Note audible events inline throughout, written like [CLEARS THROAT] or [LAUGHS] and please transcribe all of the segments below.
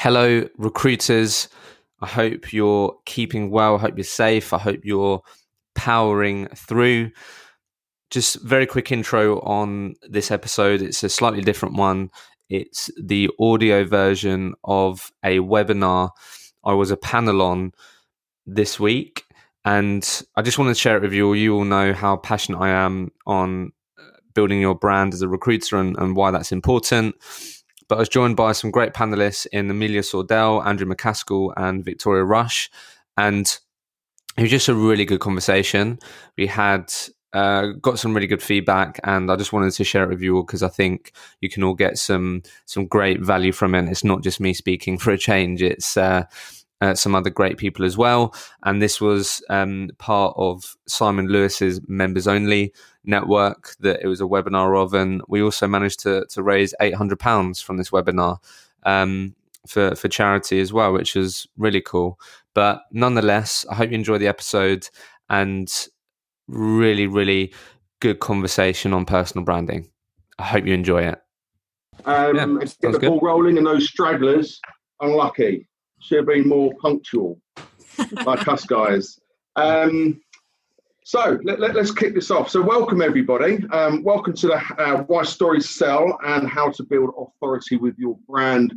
Hello, recruiters. I hope you're keeping well. I hope you're safe. I hope you're powering through. Just very quick intro on this episode. It's a slightly different one. It's the audio version of a webinar I was a panel on this week. And I just want to share it with you. You all know how passionate I am on uh, building your brand as a recruiter and, and why that's important but I was joined by some great panelists in Amelia Sordell, Andrew McCaskill, and Victoria Rush. And it was just a really good conversation. We had uh, got some really good feedback, and I just wanted to share it with you all because I think you can all get some some great value from it. It's not just me speaking for a change; it's uh, uh, some other great people as well. And this was um, part of Simon Lewis's members only network that it was a webinar of, and we also managed to to raise eight hundred pounds from this webinar um, for for charity as well, which was really cool. But nonetheless, I hope you enjoy the episode and really, really good conversation on personal branding. I hope you enjoy it. Um, yeah, get the good. ball rolling, and those stragglers unlucky should have been more punctual, like us guys. Um, so let, us let, kick this off. So welcome everybody. Um, welcome to the uh, Why Stories Sell and How to Build Authority with Your Brand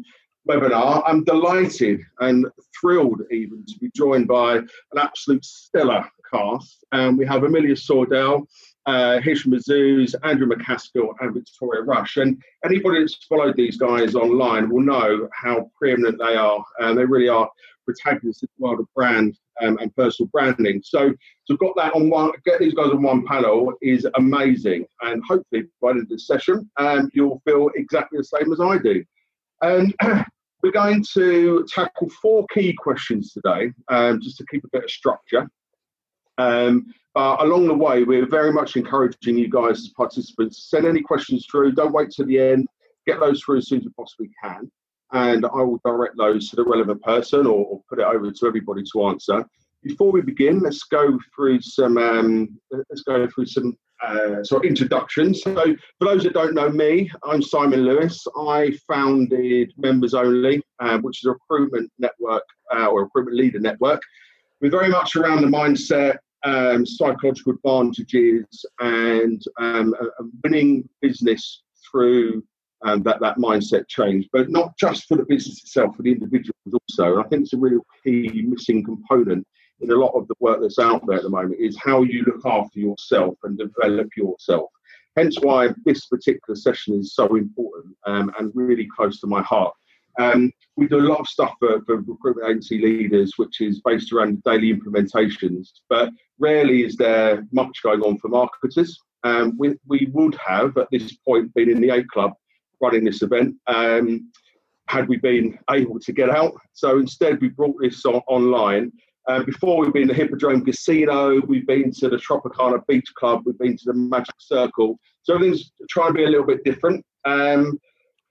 webinar. I'm delighted and thrilled even to be joined by an absolute stellar cast. Um, we have Amelia Sordell, uh, Hishem Azzouz, Andrew McCaskill, and Victoria Rush. And anybody that's followed these guys online will know how preeminent they are. And they really are protagonists in the world of brand um, and personal branding. So to got that on one, get these guys on one panel is amazing. And hopefully by the end of this session, um, you'll feel exactly the same as I do. And [CLEARS THROAT] we're going to tackle four key questions today, um, just to keep a bit of structure. Um, uh, along the way, we're very much encouraging you guys as participants. Send any questions through. Don't wait to the end. Get those through as soon as you possibly can, and I will direct those to the relevant person or, or put it over to everybody to answer. Before we begin, let's go through some. Um, let's go through some uh, sort of introductions. So, for those that don't know me, I'm Simon Lewis. I founded Members Only, uh, which is a recruitment network uh, or recruitment leader network. We're very much around the mindset um, psychological advantages and um, a, a winning business through um, that, that mindset change, but not just for the business itself, for the individuals also. And I think it's a real key missing component in a lot of the work that's out there at the moment is how you look after yourself and develop yourself. Hence why this particular session is so important um, and really close to my heart. Um, we do a lot of stuff for, for, recruitment agency leaders, which is based around daily implementations, but rarely is there much going on for marketers. Um, we, we would have, at this point, been in the A Club running this event um, had we been able to get out. So instead, we brought this on, online. Uh, before we've been to the Hippodrome Casino, we've been to the Tropicana Beach Club, we've been to the Magic Circle. So everything's trying to be a little bit different. Um,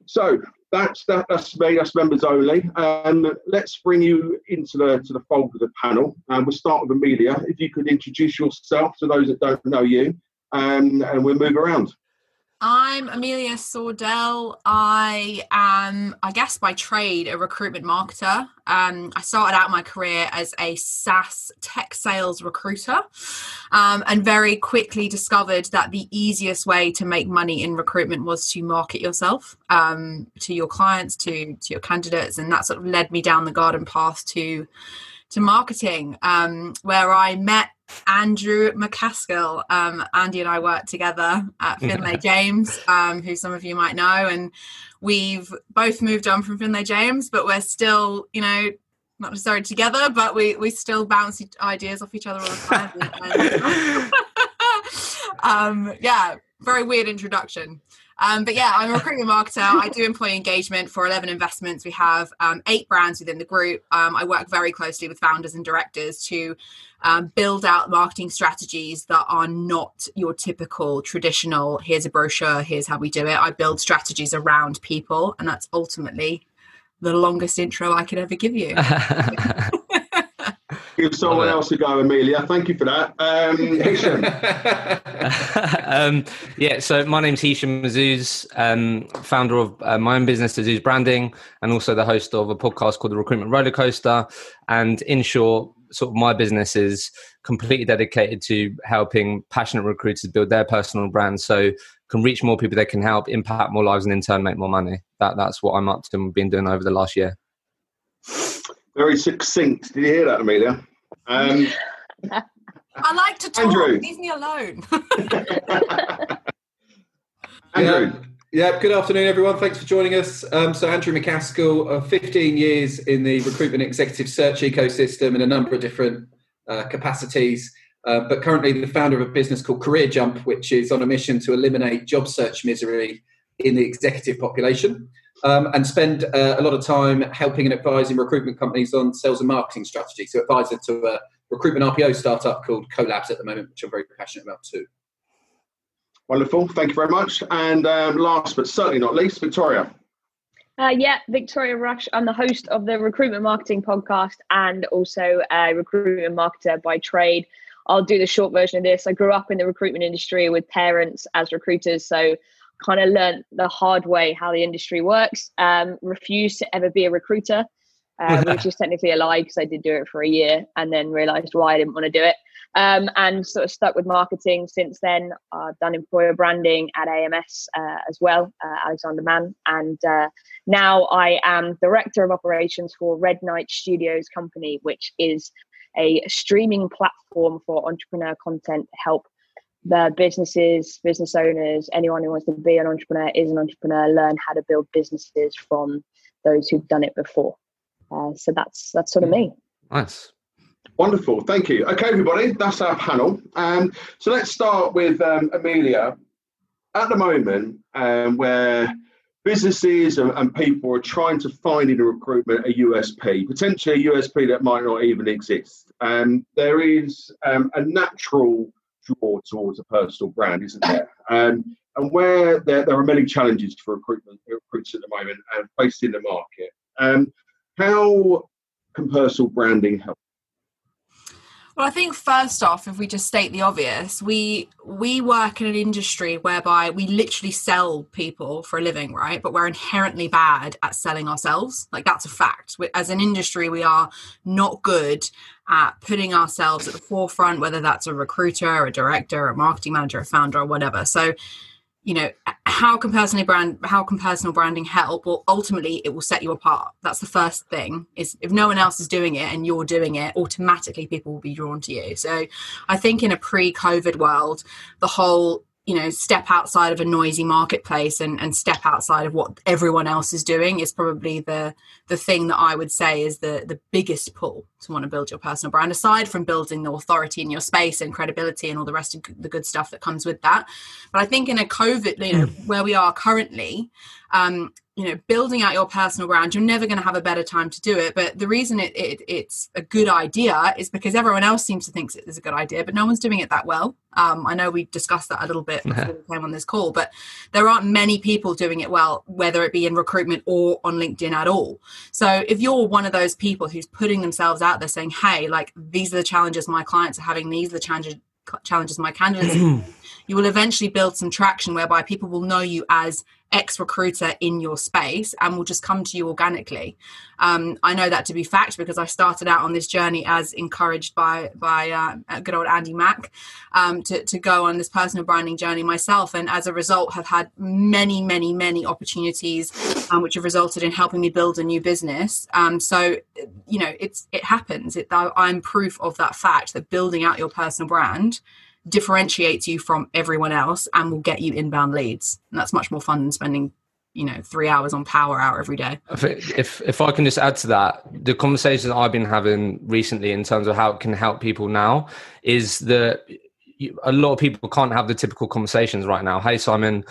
so that's that, that's me. That's members only. Um, let's bring you into the to the fold of the panel. And um, we'll start with Amelia. If you could introduce yourself to those that don't know you, and and we'll move around. I'm Amelia Sordell. I am, I guess, by trade, a recruitment marketer. Um, I started out my career as a SaaS tech sales recruiter um, and very quickly discovered that the easiest way to make money in recruitment was to market yourself um, to your clients, to, to your candidates. And that sort of led me down the garden path to to marketing, um, where I met Andrew McCaskill. Um, Andy and I worked together at Finlay James, um, who some of you might know, and we've both moved on from Finlay James, but we're still, you know, not necessarily together, but we we still bounce ideas off each other all the time. [LAUGHS] [LAUGHS] um, yeah, very weird introduction. Um, but yeah, I'm a recruitment marketer. I do employee engagement for 11 investments. We have um, eight brands within the group. Um, I work very closely with founders and directors to um, build out marketing strategies that are not your typical traditional, here's a brochure, here's how we do it. I build strategies around people, and that's ultimately the longest intro I could ever give you. [LAUGHS] give someone else a go, Amelia. Thank you for that. Um, [LAUGHS] [LAUGHS] um, yeah, so my name's Hishem Azzouz, um, founder of uh, my own business, Azzouz Branding, and also the host of a podcast called The Recruitment Roller Coaster. And in short, sort of my business is completely dedicated to helping passionate recruiters build their personal brand so can reach more people they can help impact more lives and in turn make more money that that's what i'm up to and been doing over the last year very succinct did you hear that amelia um, [LAUGHS] i like to talk Andrew. leave me alone [LAUGHS] [LAUGHS] Andrew. Yeah. Yeah, good afternoon, everyone. Thanks for joining us. Um, so, Andrew McCaskill, uh, 15 years in the recruitment executive search ecosystem in a number of different uh, capacities, uh, but currently the founder of a business called Career Jump, which is on a mission to eliminate job search misery in the executive population, um, and spend uh, a lot of time helping and advising recruitment companies on sales and marketing strategy. So, advisor to a recruitment RPO startup called Collabs at the moment, which I'm very passionate about too. Wonderful. Thank you very much. And um, last but certainly not least, Victoria. Uh, yeah, Victoria Rush. I'm the host of the Recruitment Marketing Podcast and also a recruitment marketer by trade. I'll do the short version of this. I grew up in the recruitment industry with parents as recruiters, so kind of learned the hard way how the industry works. Um, refused to ever be a recruiter, uh, which is [LAUGHS] technically a lie because I did do it for a year and then realized why I didn't want to do it um, and sort of stuck with marketing since then. I've done employer branding at AMS uh, as well, uh, Alexander Mann, and uh, now I am director of operations for Red Knight Studios Company, which is a streaming platform for entrepreneur content to help the businesses, business owners, anyone who wants to be an entrepreneur is an entrepreneur, learn how to build businesses from those who've done it before. Uh, so that's that's sort of me. Nice. Wonderful, thank you. Okay, everybody, that's our panel. Um, so let's start with um, Amelia. At the moment, um, where businesses and, and, people are trying to find in a recruitment a USP, potentially a USP that might not even exist, um, there is um, a natural draw towards a personal brand, isn't there? Um, and where there, there, are many challenges for recruitment recruits at the moment and faced in the market. how can personal branding help? Well, I think first off, if we just state the obvious, we we work in an industry whereby we literally sell people for a living, right? But we're inherently bad at selling ourselves. Like that's a fact. As an industry, we are not good at putting ourselves at the forefront, whether that's a recruiter, a director, a marketing manager, a founder, or whatever. So you know how can personally brand how can personal branding help well ultimately it will set you apart. That's the first thing is if no one else is doing it and you're doing it automatically people will be drawn to you. So i think in a pre-covid world the whole you know step outside of a noisy marketplace and, and step outside of what everyone else is doing is probably the the thing that i would say is the the biggest pull to want to build your personal brand aside from building the authority in your space and credibility and all the rest of the good stuff that comes with that but i think in a covid you know hmm. where we are currently um, you know building out your personal brand you're never going to have a better time to do it. But the reason it, it, it's a good idea is because everyone else seems to think it's a good idea but no one's doing it that well. Um, i know we discussed that a little bit before we came on this call but there aren't many people doing it well whether it be in recruitment or on linkedin at all. So if you're one of those people who's putting themselves out there saying hey like these are the challenges my clients are having these are the challenges challenges my candidates [CLEARS THROAT] you will eventually build some traction whereby people will know you as ex recruiter in your space and will just come to you organically. Um, I know that to be fact because I started out on this journey as encouraged by by uh, good old Andy Mack um, to to go on this personal branding journey myself, and as a result, have had many, many, many opportunities, um, which have resulted in helping me build a new business. Um, so, you know, it's it happens. It, I'm proof of that fact that building out your personal brand differentiates you from everyone else and will get you inbound leads. And that's much more fun than spending you know three hours on power hour every day. If if i can just add to that the conversation i've been having recently in terms of how it can help people now is that a lot of people can't have the typical conversations right now. Hey simon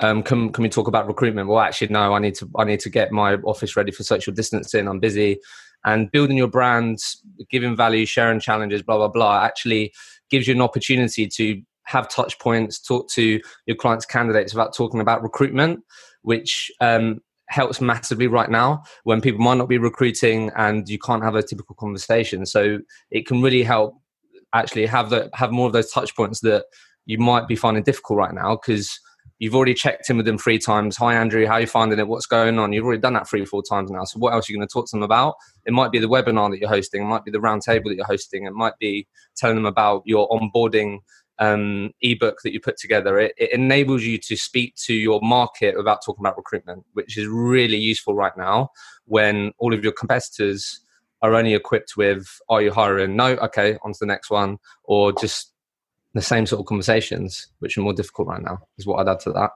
um, can can we talk about recruitment? Well actually no i need to i need to get my office ready for social distancing. I'm busy. And building your brand giving value sharing challenges blah blah blah actually gives you an opportunity to have touch points, talk to your clients' candidates about talking about recruitment, which um, helps massively right now when people might not be recruiting and you can't have a typical conversation. So it can really help actually have the have more of those touch points that you might be finding difficult right now because you've already checked in with them three times. Hi, Andrew, how are you finding it? What's going on? You've already done that three, or four times now. So what else are you going to talk to them about? It might be the webinar that you're hosting. It might be the roundtable that you're hosting. It might be telling them about your onboarding um, ebook that you put together. It, it enables you to speak to your market without talking about recruitment, which is really useful right now when all of your competitors are only equipped with, are you hiring? No, okay, on to the next one. Or just the same sort of conversations, which are more difficult right now, is what I'd add to that.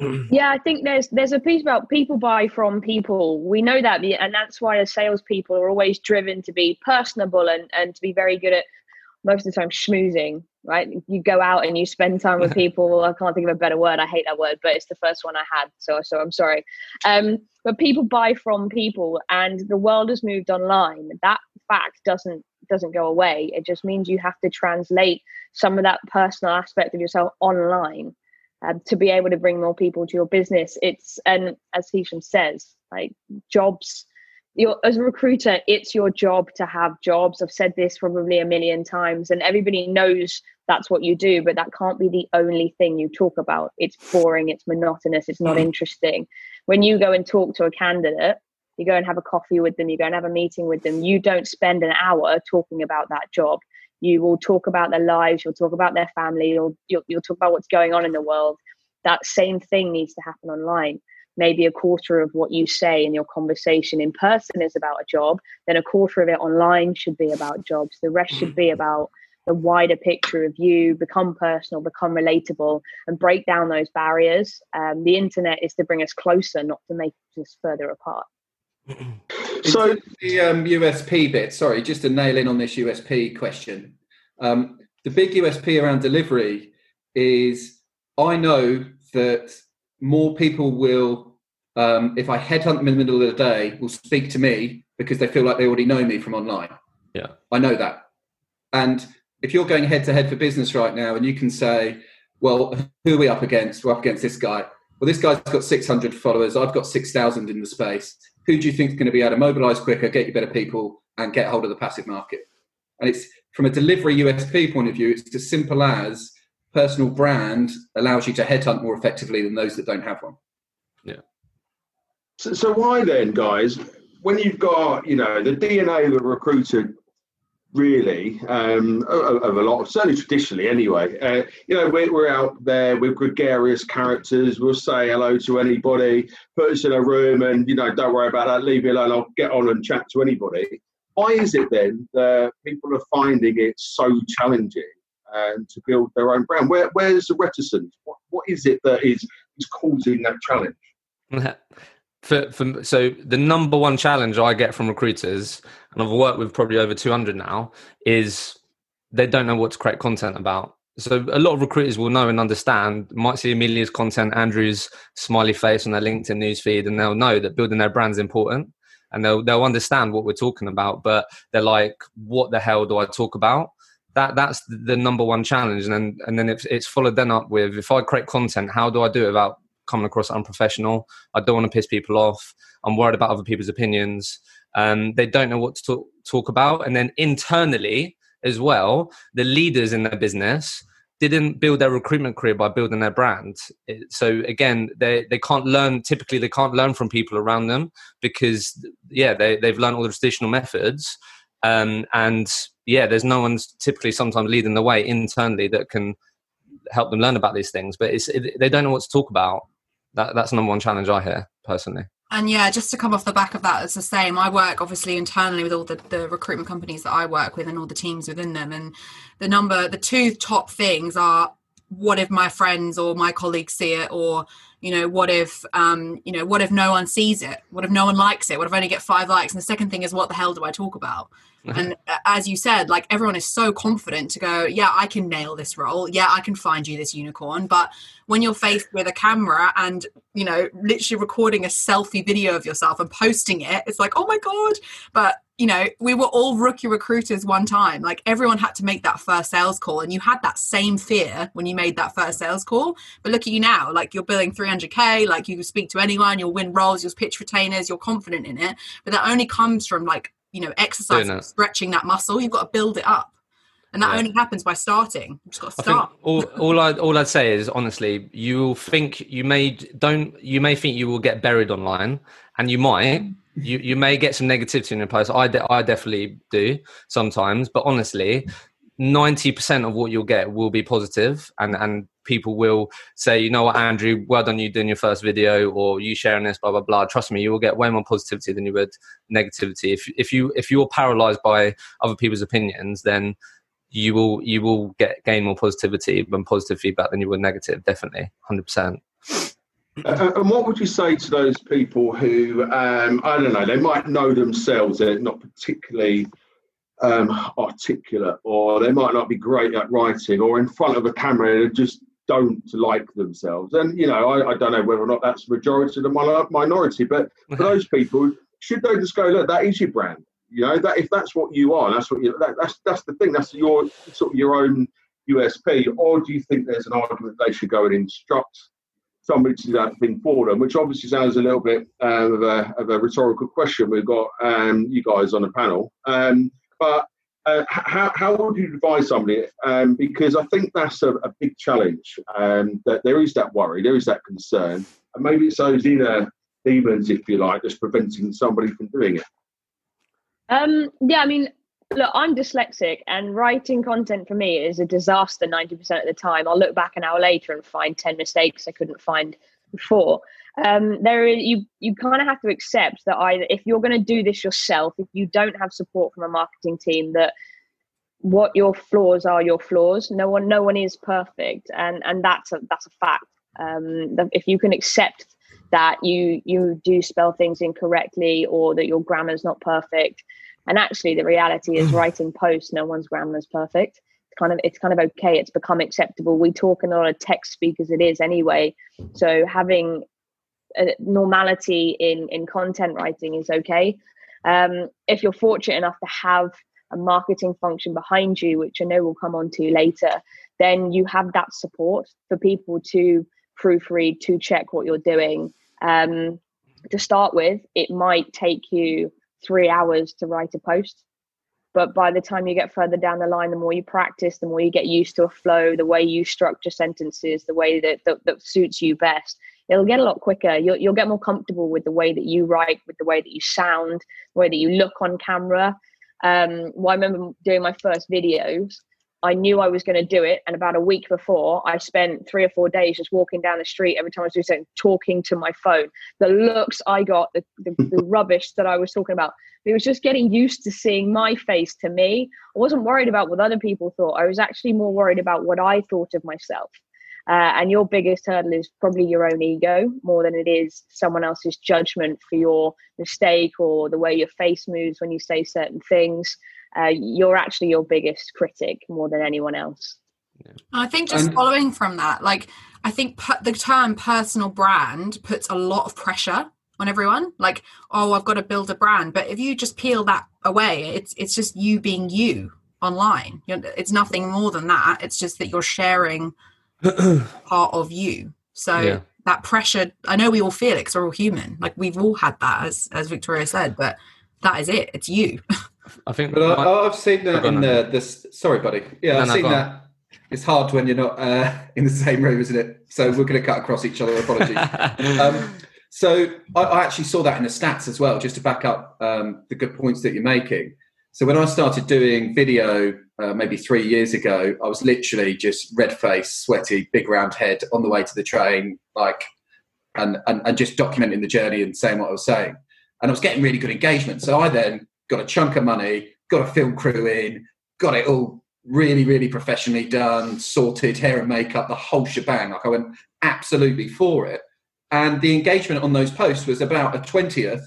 [CLEARS THROAT] yeah, I think there's there's a piece about people buy from people. We know that, and that's why as salespeople are always driven to be personable and and to be very good at most of the time schmoozing. Right, you go out and you spend time with [LAUGHS] people. I can't think of a better word. I hate that word, but it's the first one I had, so so I'm sorry. Um, but people buy from people, and the world has moved online. That fact doesn't doesn't go away. It just means you have to translate some of that personal aspect of yourself online um, to be able to bring more people to your business. It's and as Hishem says, like jobs. You're, as a recruiter, it's your job to have jobs. I've said this probably a million times, and everybody knows that's what you do, but that can't be the only thing you talk about. It's boring, it's monotonous, it's not mm. interesting. When you go and talk to a candidate, you go and have a coffee with them, you go and have a meeting with them, you don't spend an hour talking about that job. You will talk about their lives, you'll talk about their family, you'll, you'll, you'll talk about what's going on in the world. That same thing needs to happen online. Maybe a quarter of what you say in your conversation in person is about a job, then a quarter of it online should be about jobs. The rest should be about the wider picture of you, become personal, become relatable, and break down those barriers. Um, the internet is to bring us closer, not to make us further apart [CLEARS THROAT] so the um, USP bit, sorry, just to nail in on this USP question. Um, the big USP around delivery is I know that more people will, um, if I headhunt them in the middle of the day, will speak to me because they feel like they already know me from online. Yeah, I know that. And if you're going head to head for business right now, and you can say, "Well, who are we up against? We're up against this guy." Well, this guy's got 600 followers. I've got 6,000 in the space who do you think is going to be able to mobilize quicker, get you better people, and get hold of the passive market? And it's from a delivery USP point of view, it's as simple as personal brand allows you to headhunt more effectively than those that don't have one. Yeah. So, so why then, guys, when you've got, you know, the DNA of a recruiter really? Um, of, a lot certainly traditionally anyway. Uh, you know we're, we're out there with gregarious characters. We'll say hello to anybody put us in a room and you know don't worry about that leave me alone i'll get on and chat to anybody. Why is it then that people are finding it so challenging and to build their own brand? Where, where's the reticence? What, what is it that is is causing that challenge? [LAUGHS] For, for so the number one challenge I get from recruiters, and I've worked with probably over 200 now, is they don't know what to create content about. So a lot of recruiters will know and understand, might see Amelia's content, Andrew's smiley face on their LinkedIn newsfeed, and they'll know that building their brand is important, and they'll they'll understand what we're talking about. But they're like, what the hell do I talk about? That that's the number one challenge, and then and then it's, it's followed then up with if I create content, how do I do it without coming across unprofessional. I don't want to piss people off. I'm worried about other people's opinions. Um, they don't know what to talk, talk about. And then internally as well, the leaders in their business didn't build their recruitment career by building their brand. So again, they, they can't learn, typically they can't learn from people around them because yeah, they, they've learned all the traditional methods. Um, and yeah, there's no one typically sometimes leading the way internally that can help them learn about these things, but it's, it, they don't know what to talk about that, that's the number one challenge I hear personally. And yeah, just to come off the back of that, it's the same. I work obviously internally with all the, the recruitment companies that I work with and all the teams within them. And the number, the two top things are what if my friends or my colleagues see it? Or you know what if um you know what if no one sees it? What if no one likes it? What if i only get five likes? And the second thing is what the hell do i talk about and [LAUGHS] uh, as you said like everyone is so confident to go yeah i can nail this role yeah i can find you this unicorn but when you're faced with a camera and you know literally recording a selfie video of yourself and posting it it's like oh my god but you know, we were all rookie recruiters one time. Like everyone had to make that first sales call, and you had that same fear when you made that first sales call. But look at you now, like you're billing 300k, like you can speak to anyone, you'll win roles, you'll pitch retainers, you're confident in it. But that only comes from like you know exercising, stretching that muscle. You've got to build it up and that yeah. only happens by starting. You just got to start. all, all I all I'd say is honestly, you will think you may don't you may think you will get buried online, and you might, mm. you you may get some negativity in your post. I de- I definitely do sometimes, but honestly, ninety percent of what you'll get will be positive, and and people will say, you know what, Andrew, well done you doing your first video, or you sharing this, blah blah blah. Trust me, you will get way more positivity than you would negativity. If if you if you're paralyzed by other people's opinions, then you will you will get gain more positivity and positive feedback than you would negative. Definitely, hundred percent. Uh, and what would you say to those people who, um, I don't know, they might know themselves, they're not particularly um, articulate, or they might not be great at writing, or in front of a camera, they just don't like themselves. And, you know, I, I don't know whether or not that's the majority of the minority, but for [LAUGHS] those people, should they just go, look, that is your brand? You know, that if that's what you are, that's what you that, that's that's the thing, that's your sort of your own USP, or do you think there's an argument they should go and instruct somebody to do that thing for them, which obviously sounds a little bit uh, of, a, of, a, rhetorical question. We've got um, you guys on the panel, um, but uh, how, how would you advise somebody? Um, because I think that's a, a big challenge. Um, that there is that worry, there is that concern, and maybe it's those inner demons, if you like, just preventing somebody from doing it. Um, yeah, I mean, look, I'm dyslexic, and writing content for me is a disaster 90% of the time. I'll look back an hour later and find 10 mistakes I couldn't find before. Um, there is, you you kind of have to accept that either if you're going to do this yourself, if you don't have support from a marketing team, that what your flaws are your flaws. No one no one is perfect, and and that's a that's a fact. Um, if you can accept that you you do spell things incorrectly or that your grammar is not perfect and actually, the reality is, writing posts, no one's grammar is perfect. It's kind of it's kind of okay. It's become acceptable. We talk in a lot of text speak as it is anyway. So having normality in in content writing is okay. Um, if you're fortunate enough to have a marketing function behind you, which I know we'll come on to later, then you have that support for people to proofread, to check what you're doing. Um, to start with, it might take you three hours to write a post. But by the time you get further down the line, the more you practice, the more you get used to a flow, the way you structure sentences, the way that, that, that suits you best, it'll get a lot quicker. You'll, you'll get more comfortable with the way that you write, with the way that you sound, the way that you look on camera. Um, well, I remember doing my first videos I knew I was going to do it. And about a week before, I spent three or four days just walking down the street every time I was doing something, talking to my phone. The looks I got, the, the, the [LAUGHS] rubbish that I was talking about. It was just getting used to seeing my face to me. I wasn't worried about what other people thought. I was actually more worried about what I thought of myself. Uh, and your biggest hurdle is probably your own ego more than it is someone else's judgment for your mistake or the way your face moves when you say certain things uh, you're actually your biggest critic more than anyone else. Yeah. I think just and, following from that, like I think per- the term personal brand puts a lot of pressure on everyone. Like, oh, I've got to build a brand, but if you just peel that away, it's it's just you being you online. You're, it's nothing more than that. It's just that you're sharing [CLEARS THROAT] part of you. So yeah. that pressure, I know we all feel it because we're all human. Like we've all had that, as as Victoria said, but that is it. It's you. [LAUGHS] I think. But I, have seen that in the this. Sorry, buddy. Yeah, no, I've no, seen that. It's hard when you're not uh, [LAUGHS] in the same room, isn't it? So we're going to cut across each other. Apologies. [LAUGHS] um, so I, I, actually saw that in the stats as well, just to back up um, the good points that you're making. So when I started doing video, uh, maybe three years ago, I was literally just red face, sweaty, big round head on the way to the train, like, and, and and just documenting the journey and saying what I was saying. And I was getting really good engagement. So I then got a chunk of money, got a film crew in, got it all really, really professionally done, sorted, hair and makeup, the whole shebang. Like I went absolutely for it. And the engagement on those posts was about a 20th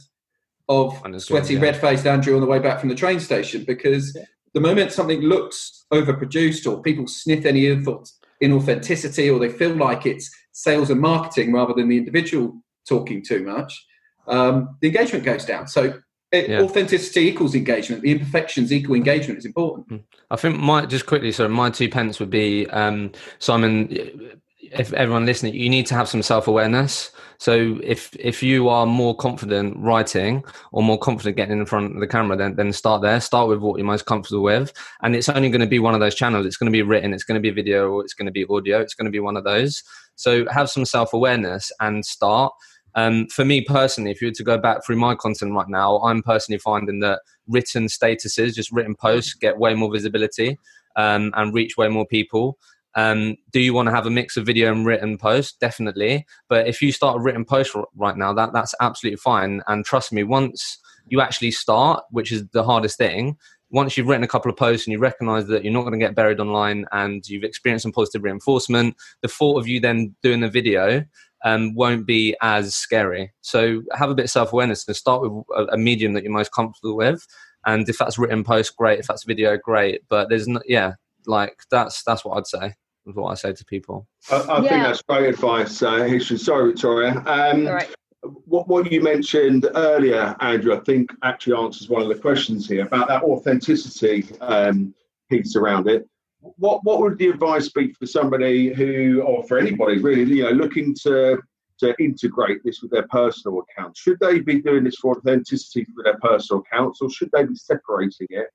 of sweaty, yeah. red faced Andrew on the way back from the train station because yeah. The moment something looks overproduced or people sniff any inauthenticity or they feel like it's sales and marketing rather than the individual talking too much, um, the engagement goes down. So it, yeah. authenticity equals engagement. The imperfections equal engagement is important. Hmm. I think my just quickly, so my two pence would be um, Simon. If everyone listening, you need to have some self awareness. So if if you are more confident writing or more confident getting in front of the camera, then then start there. Start with what you're most comfortable with, and it's only going to be one of those channels. It's going to be written, it's going to be video, or it's going to be audio. It's going to be one of those. So have some self awareness and start. Um, for me personally, if you were to go back through my content right now, I'm personally finding that written statuses, just written posts, get way more visibility um, and reach way more people. Um, do you want to have a mix of video and written post? Definitely. But if you start a written post right now, that that's absolutely fine. And trust me, once you actually start, which is the hardest thing, once you've written a couple of posts and you recognize that you're not going to get buried online and you've experienced some positive reinforcement, the thought of you then doing the video um, won't be as scary. So have a bit of self awareness and start with a, a, medium that you're most comfortable with. And if that's written post, great. If that's video, great. But there's no, yeah, like that's that's what I'd say. Is what I say to people. I, I yeah. think that's great advice, uh, Sorry, Victoria. Um, All right. What, what you mentioned earlier, Andrew, I think actually answers one of the questions here about that authenticity um, piece around it what what would the advice be for somebody who, or for anybody really, you know, looking to to integrate this with their personal accounts? Should they be doing this for authenticity for their personal accounts, or should they be separating it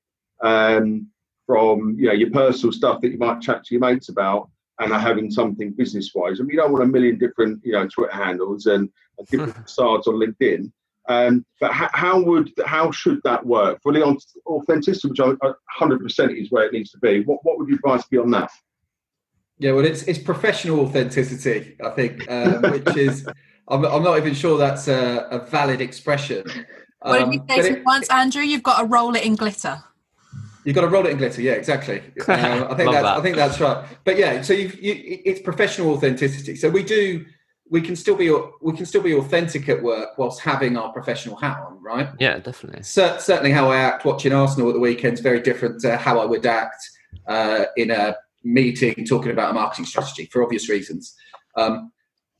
um, from you know your personal stuff that you might chat to your mates about? And are having something business wise. I mean, you don't want a million different, you know, Twitter handles and, and different [LAUGHS] facades on LinkedIn. Um, but how, how, would how should that work? Fully on authenticity, which 100% is where it needs to be. What what would your advice be on that? Yeah, well, it's it's professional authenticity, I think, um, [LAUGHS] which is I'm, I'm not even sure that's a, a valid expression. What um, did you say to once, Andrew? You've got to roll it in glitter. You've got to roll it in glitter, yeah, exactly. Um, [LAUGHS] I think that's that. I think that's right. But yeah, so you, it's professional authenticity. So we do we can still be we can still be authentic at work whilst having our professional hat on, right? Yeah, definitely. C- certainly, how I act watching Arsenal at the weekend is very different to how I would act uh, in a meeting talking about a marketing strategy for obvious reasons. Um,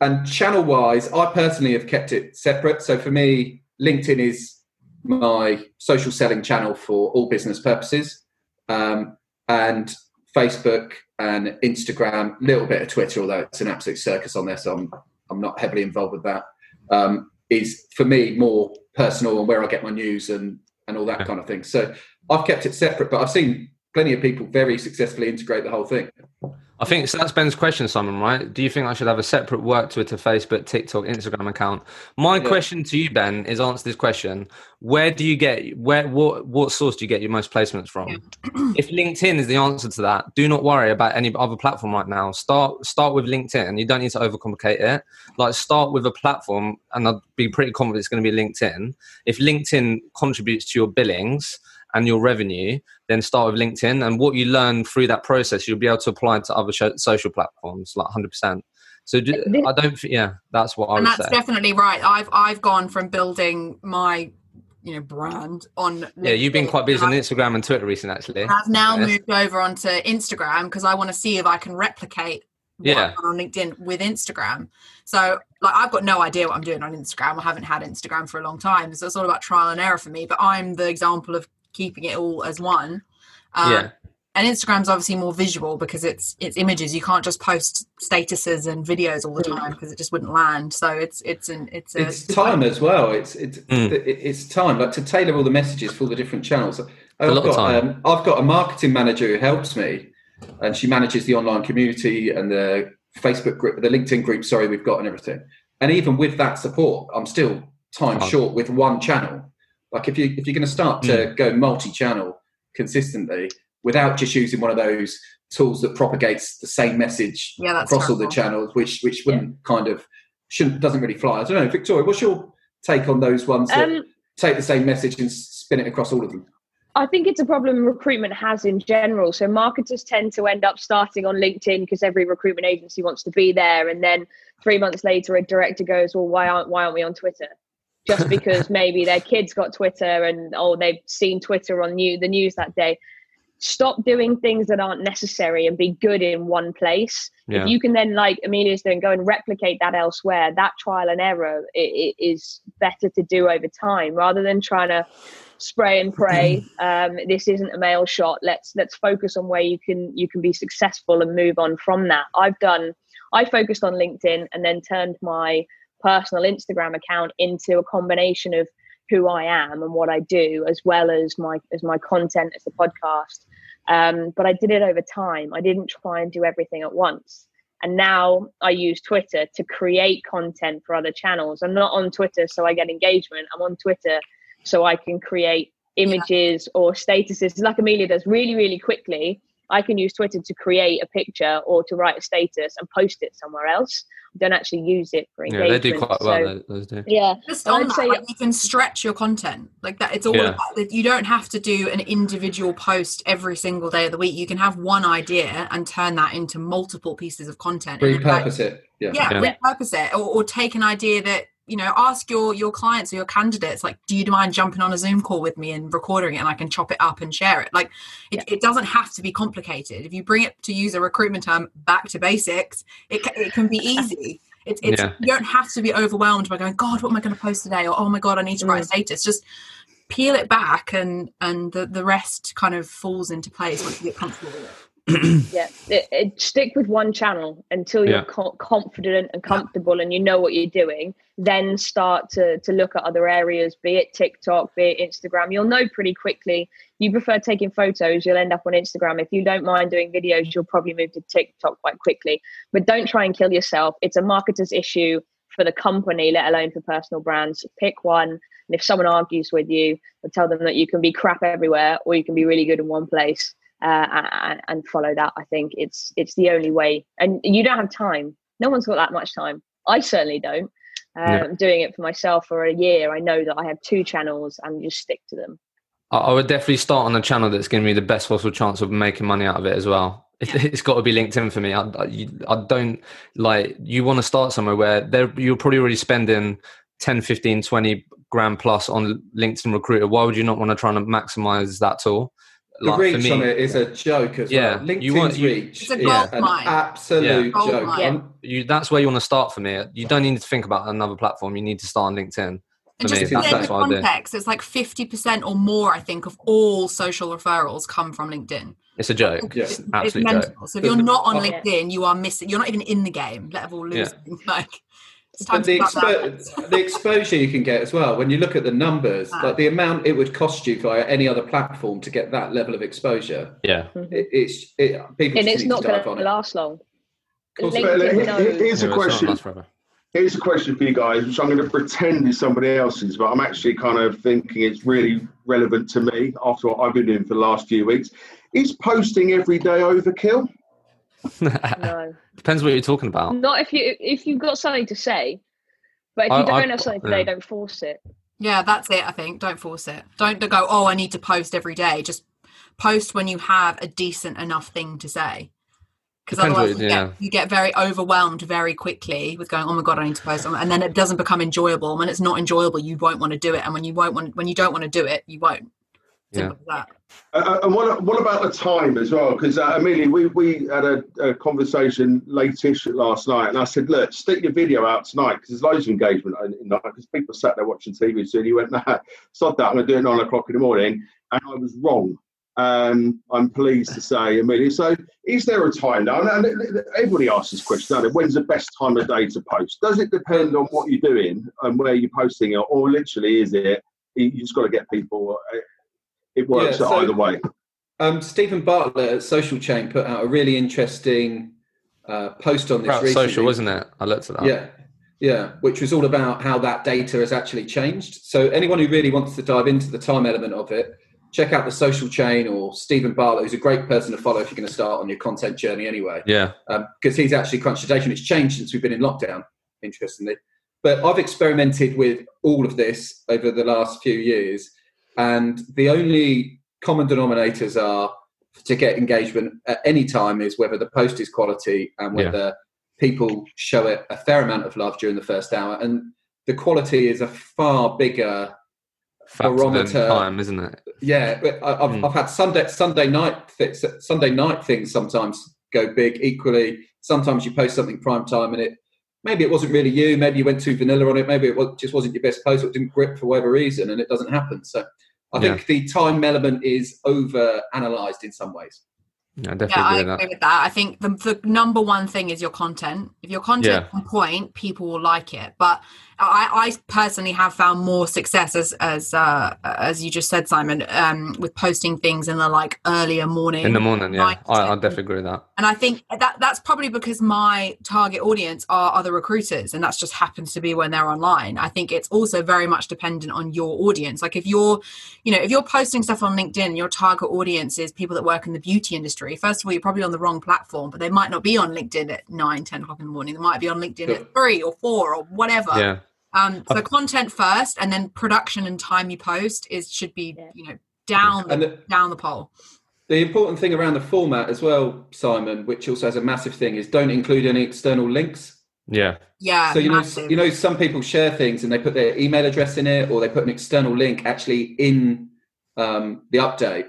and channel wise, I personally have kept it separate. So for me, LinkedIn is my social selling channel for all business purposes, um, and Facebook and Instagram, a little bit of Twitter, although it's an absolute circus on there, so I'm I'm not heavily involved with that. Um, is for me more personal and where I get my news and and all that kind of thing. So I've kept it separate, but I've seen plenty of people very successfully integrate the whole thing. I think so that's Ben's question, Simon, right? Do you think I should have a separate work Twitter, Facebook, TikTok, Instagram account? My yeah. question to you, Ben, is answer this question. Where do you get where what what source do you get your most placements from? [CLEARS THROAT] if LinkedIn is the answer to that, do not worry about any other platform right now. Start start with LinkedIn. You don't need to overcomplicate it. Like start with a platform and I'd be pretty confident it's going to be LinkedIn. If LinkedIn contributes to your billings, and your revenue, then start with LinkedIn. And what you learn through that process, you'll be able to apply to other social platforms, like 100%. So do, I don't, yeah, that's what I and that's say. definitely right. I've I've gone from building my you know brand on LinkedIn. yeah you've been quite busy on instagram and twitter recently actually i've now yes. moved over onto instagram because i want to see if i can replicate yeah on linkedin with instagram so like i've got no idea what i'm doing on instagram i haven't had instagram for a long time so it's all about trial and error for me but i'm the example of keeping it all as one. Um, yeah. And Instagram's obviously more visual because it's it's images. You can't just post statuses and videos all the mm. time because it just wouldn't land. So it's it's an it's a, it's time as well. It's it's mm. it's time like to tailor all the messages for all the different channels. I've got um, I've got a marketing manager who helps me, and she manages the online community and the Facebook group, the LinkedIn group. Sorry, we've got and everything. And even with that support, I'm still time oh. short with one channel. Like if you if you're going to start to mm. go multi-channel consistently without just using one of those tools that propagates the same message yeah, across terrible. all the channels, which which wouldn't yeah. kind of shouldn't doesn't really fly. I don't know, Victoria, what's your take on those ones that um, take the same message and spin it across all of them? I think it's a problem recruitment has in general. So marketers tend to end up starting on LinkedIn because every recruitment agency wants to be there, and then three months later, a director goes, "Well, why aren't why aren't we on Twitter?" Just [LAUGHS] because maybe their kids got Twitter and oh they've seen Twitter on new the news that day. stop doing things that aren't necessary and be good in one place. Yeah. If you can then, like Amelia's doing, go and replicate that elsewhere, that trial and error it, it is better to do over time rather than trying to spray and pray. [CLEARS THROAT] Um, this isn't a mail shot. Let's let's focus on where you can you can be successful and move on from that. I've done. I focused on LinkedIn and then turned my personal Instagram account into a combination of who I am and what I do, as well as my as my content as the podcast. Um, but I did it over time. I didn't try and do everything at once. And now I use Twitter to create content for other channels. I'm not on Twitter so I get engagement. I'm on Twitter so I can create images yeah. or statuses like Amelia does really, really quickly. I can use Twitter to create a picture or to write a status and post it somewhere else. don't actually use it for engagement. Yeah, they do quite well. those do. Yeah, just on that, say, like, you can stretch your content like that. It's all yeah. about, you don't have to do an individual post every single day of the week. You can have one idea and turn that into multiple pieces of content. Repurpose like, it. Yeah. yeah, yeah, repurpose it, or, or take an idea that you know ask your your clients or your candidates like do you mind jumping on a zoom call with me and recording it and i can chop it up and share it? Like it, it doesn't have to be complicated. If you bring it to use a recruitment term back to basics it, it can be [LAUGHS] easy. It's, it's yeah. you don't have to be overwhelmed by going god what am i going to post today? or oh my god i need to write a mm. status. Just peel it back and and the, the rest kind of falls into place once you get comfortable with it [CLEARS THROAT] yeah, it, it, stick with one channel until you're yeah. co- confident and comfortable yeah. and you know what you're doing. Then start to to look at other areas, be it TikTok, be it Instagram. You'll know pretty quickly. You prefer taking photos, you'll end up on Instagram. If you don't mind doing videos, you'll probably move to TikTok quite quickly. But don't try and kill yourself. It's a marketer's issue for the company, let alone for personal brands. Pick one. And if someone argues with you, tell them that you can be crap everywhere or you can be really good in one place uh, and, follow that. I think it's it's the only way. And you don't have time. No one's got that much time. I certainly don't. Um, yeah. Doing it for myself for a year, I know that I have two channels and just stick to them. I would definitely start on a channel that's giving me the best possible chance of making money out of it as well. [LAUGHS] It's got to be LinkedIn for me. I, I, I don't like you want to start somewhere where there you're probably already spending 10, 15, 20 grand plus on LinkedIn Recruiter. Why would you not want to try and maximize that tool? The like, reach me, on it is a joke as yeah, well. LinkedIn's you want, you, reach it's a gold an absolute yeah. joke. Yeah. You, that's where you want to start for me. You don't need to think about another platform. You need to start on LinkedIn. For and just that's, that's context, it's like 50% or more, I think, of all social referrals come from LinkedIn. It's a joke. Yeah. It's, it's mental. Joke. So if you're not on LinkedIn, you are missing. You're not even in the game. Let alone losing. Yeah. [LAUGHS] Like but the, expo- the exposure you can get as well when you look at the numbers ah. like the amount it would cost you via any other platform to get that level of exposure. Yeah. It, it's it, people and it's not going to last long. Here's a question. here's a question for you guys which i'm going to pretend is somebody else's but i'm actually kind of thinking it's really relevant to me after what i've been doing for the last few weeks. Is posting every day overkill no. [LAUGHS] Depends what you're talking about. Not if you if you've got something to say, but if you I, don't I, have something to say, don't force it. Yeah, that's it. I think don't force it. Don't go. Oh, I need to post every day. Just post when you have a decent enough thing to say. Because otherwise, what, you, yeah. get, you get very overwhelmed very quickly with going, "Oh my god, I need to post," and then it doesn't become enjoyable. When it's not enjoyable, you won't want to do it, and when you won't want, when you don't want to do it, you won't. Simple yeah. Uh, uh, and what, what about the time as well? Because uh, Amelia, we, we had a, a conversation late-ish last night, and I said, "Look, stick your video out tonight because there's loads of engagement because people sat there watching TV." So you went, [LAUGHS] "Nah, stop that. I'm going to do it nine o'clock in the morning," and I was wrong. Um, I'm pleased to say, Amelia. So, is there a time now? And everybody asks this question: doesn't it? When's the best time of day to post? Does it depend on what you're doing and where you're posting it, or literally is it you just got to get people? It works yeah, so, either way. Um, Steven Bartlett at Social Chain put out a really interesting uh, post on this. About recently. social, wasn't it? I looked at that. Yeah, yeah, which was all about how that data has actually changed. So anyone who really wants to dive into the time element of it, check out the Social Chain or Steven Bartlett, who's a great person to follow if you're going to start on your content journey anyway. Yeah, because um, he's actually crunched the data and it's changed since we've been in lockdown. Interestingly, but I've experimented with all of this over the last few years and the only common denominators are to get engagement at any time is whether the post is quality and whether yeah. people show it a fair amount of love during the first hour. And the quality is a far bigger barometer time, isn't it? Yeah, but I, have mm. I've had Sunday Sunday night th- Sunday night things sometimes go big. Equally, sometimes you post something prime time and it maybe it wasn't really you. Maybe you went too vanilla on it. Maybe it was, just wasn't your best post. Or it didn't grip for whatever reason, and it doesn't happen. So I think yeah. the time element is over analyzed in some ways. I definitely yeah, I agree that. with that. I think the, the number one thing is your content. If your content yeah. on point, people will like it. But I, I personally have found more success as as uh, as you just said, Simon, um, with posting things in the like earlier morning. In the morning, yeah, I, I definitely agree with that. And I think that that's probably because my target audience are other recruiters, and that's just happens to be when they're online. I think it's also very much dependent on your audience. Like if you're, you know, if you're posting stuff on LinkedIn, your target audience is people that work in the beauty industry. First of all, you're probably on the wrong platform, but they might not be on LinkedIn at nine, 10 o'clock in the morning. They might be on LinkedIn at three or four or whatever. Yeah um, so content first, and then production and time you post is should be you know down the, the, down the pole. The important thing around the format as well, Simon, which also has a massive thing, is don't include any external links. Yeah. Yeah. So you massive. know, you know, some people share things and they put their email address in it, or they put an external link actually in um, the update.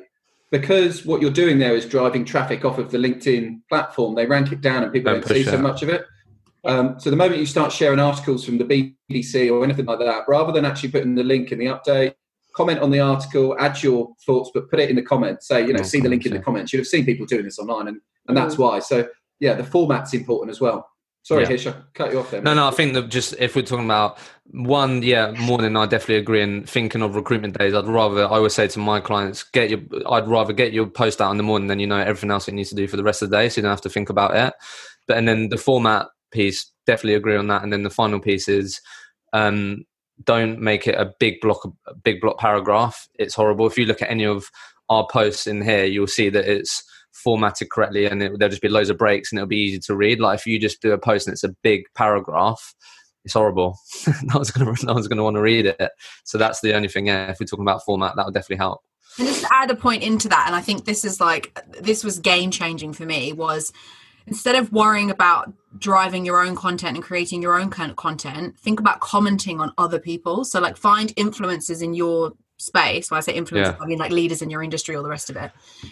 Because what you're doing there is driving traffic off of the LinkedIn platform. They rank it down, and people don't, don't see so much of it. Um, so the moment you start sharing articles from the BBC or anything like that, rather than actually putting the link in the update, comment on the article, add your thoughts, but put it in the comments. Say, you know, see the link in the comments. You'd have seen people doing this online, and, and that's why. So yeah, the format's important as well. Sorry, yeah. Hish, I cut you off there. No, no, I think that just if we're talking about one, yeah, morning, I definitely agree. And thinking of recruitment days, I'd rather, I always say to my clients, get your, I'd rather get your post out in the morning than you know everything else you need to do for the rest of the day. So you don't have to think about it. But, and then the format, piece definitely agree on that. And then the final piece is um, don't make it a big block a big block paragraph. It's horrible. If you look at any of our posts in here you'll see that it's formatted correctly and it, there'll just be loads of breaks and it'll be easy to read. Like if you just do a post and it's a big paragraph it's horrible. [LAUGHS] No one's gonna no one's gonna want to read it. So that's the only thing. Yeah if we're talking about format that would definitely help. And just to add a point into that and i think this is like this was game changing for me was instead of worrying about driving your own content and creating your own kind of content think about commenting on other people. So like find influencers in your space. When i say influencers yeah. i mean like leaders in your industry or the rest of it.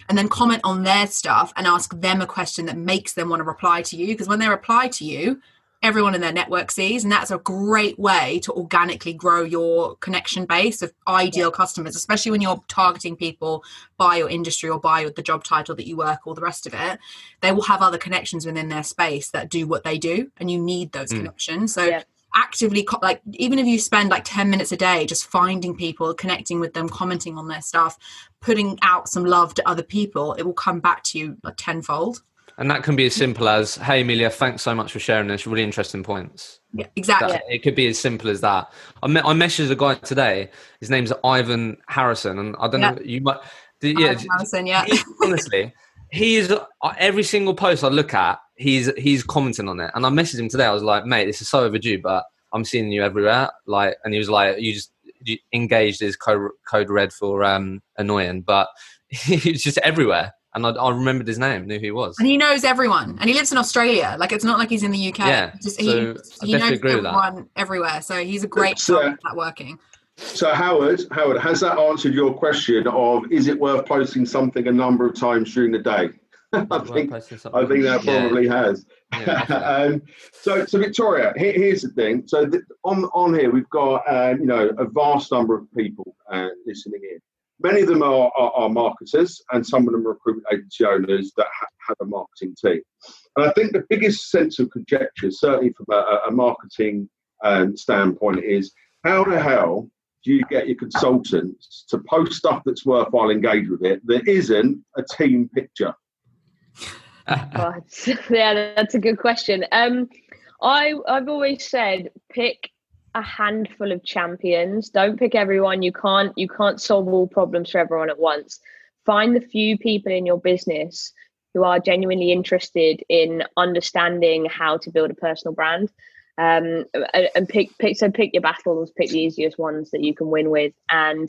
And then comment on their stuff and ask them a question that makes them want to reply to you. Because when they reply to you everyone in their network sees and that's a great way to organically grow your connection base of ideal customers especially when you're targeting people by your industry or by the job title that you work or the rest of it they will have other connections within their space that do what they do and you need those mm. connections so yeah. actively like even if you spend like 10 minutes a day just finding people connecting with them commenting on their stuff putting out some love to other people it will come back to you like tenfold and that can be as simple as, "Hey, Amelia, thanks so much for sharing this. Really interesting points." Yeah, exactly. That, it could be as simple as that. I met I messaged a guy today. His name's Ivan Harrison, and I don't yeah. know you might. Yeah, Harrison. Yeah. He, honestly, he is uh, every single post I look at. He's he's commenting on it, and I messaged him today. I was like, "Mate, this is so overdue, but I'm seeing you everywhere." Like, and he was like, "You just you engaged his code code red for um annoying," but [LAUGHS] he's just everywhere and I, I, remembered his name, knew who he was, and he knows everyone, and he lives in Australia. Like it's not like he's in the UK. Yeah, Just, so he, he knows everyone everywhere. So he's a great so, at working. So Howard, Howard, has that answered your question of is it worth posting something a number of times during the day? [LAUGHS] I think I think that probably yeah. has. Yeah, [LAUGHS] um, so, so Victoria, here, here's the thing. So the, on on here we've got um, you know a vast number of people uh, listening in. Many of them are, are, are, marketers, and some of them are recruitment agency owners that ha- have a marketing team. And I think the biggest sense of conjecture, certainly from a, a marketing um, standpoint, is how the hell do you get your consultants to post stuff that's worthwhile, engage with it, that isn't a team picture? [LAUGHS] [LAUGHS] yeah, that's a good question. Um, I I've always said pick a handful of champions. Don't pick everyone. You can't you can't solve all problems for everyone at once. Find the few people in your business who are genuinely interested in understanding how to build a personal brand. Um, and pick pick so pick your battles, pick the easiest ones that you can win with. And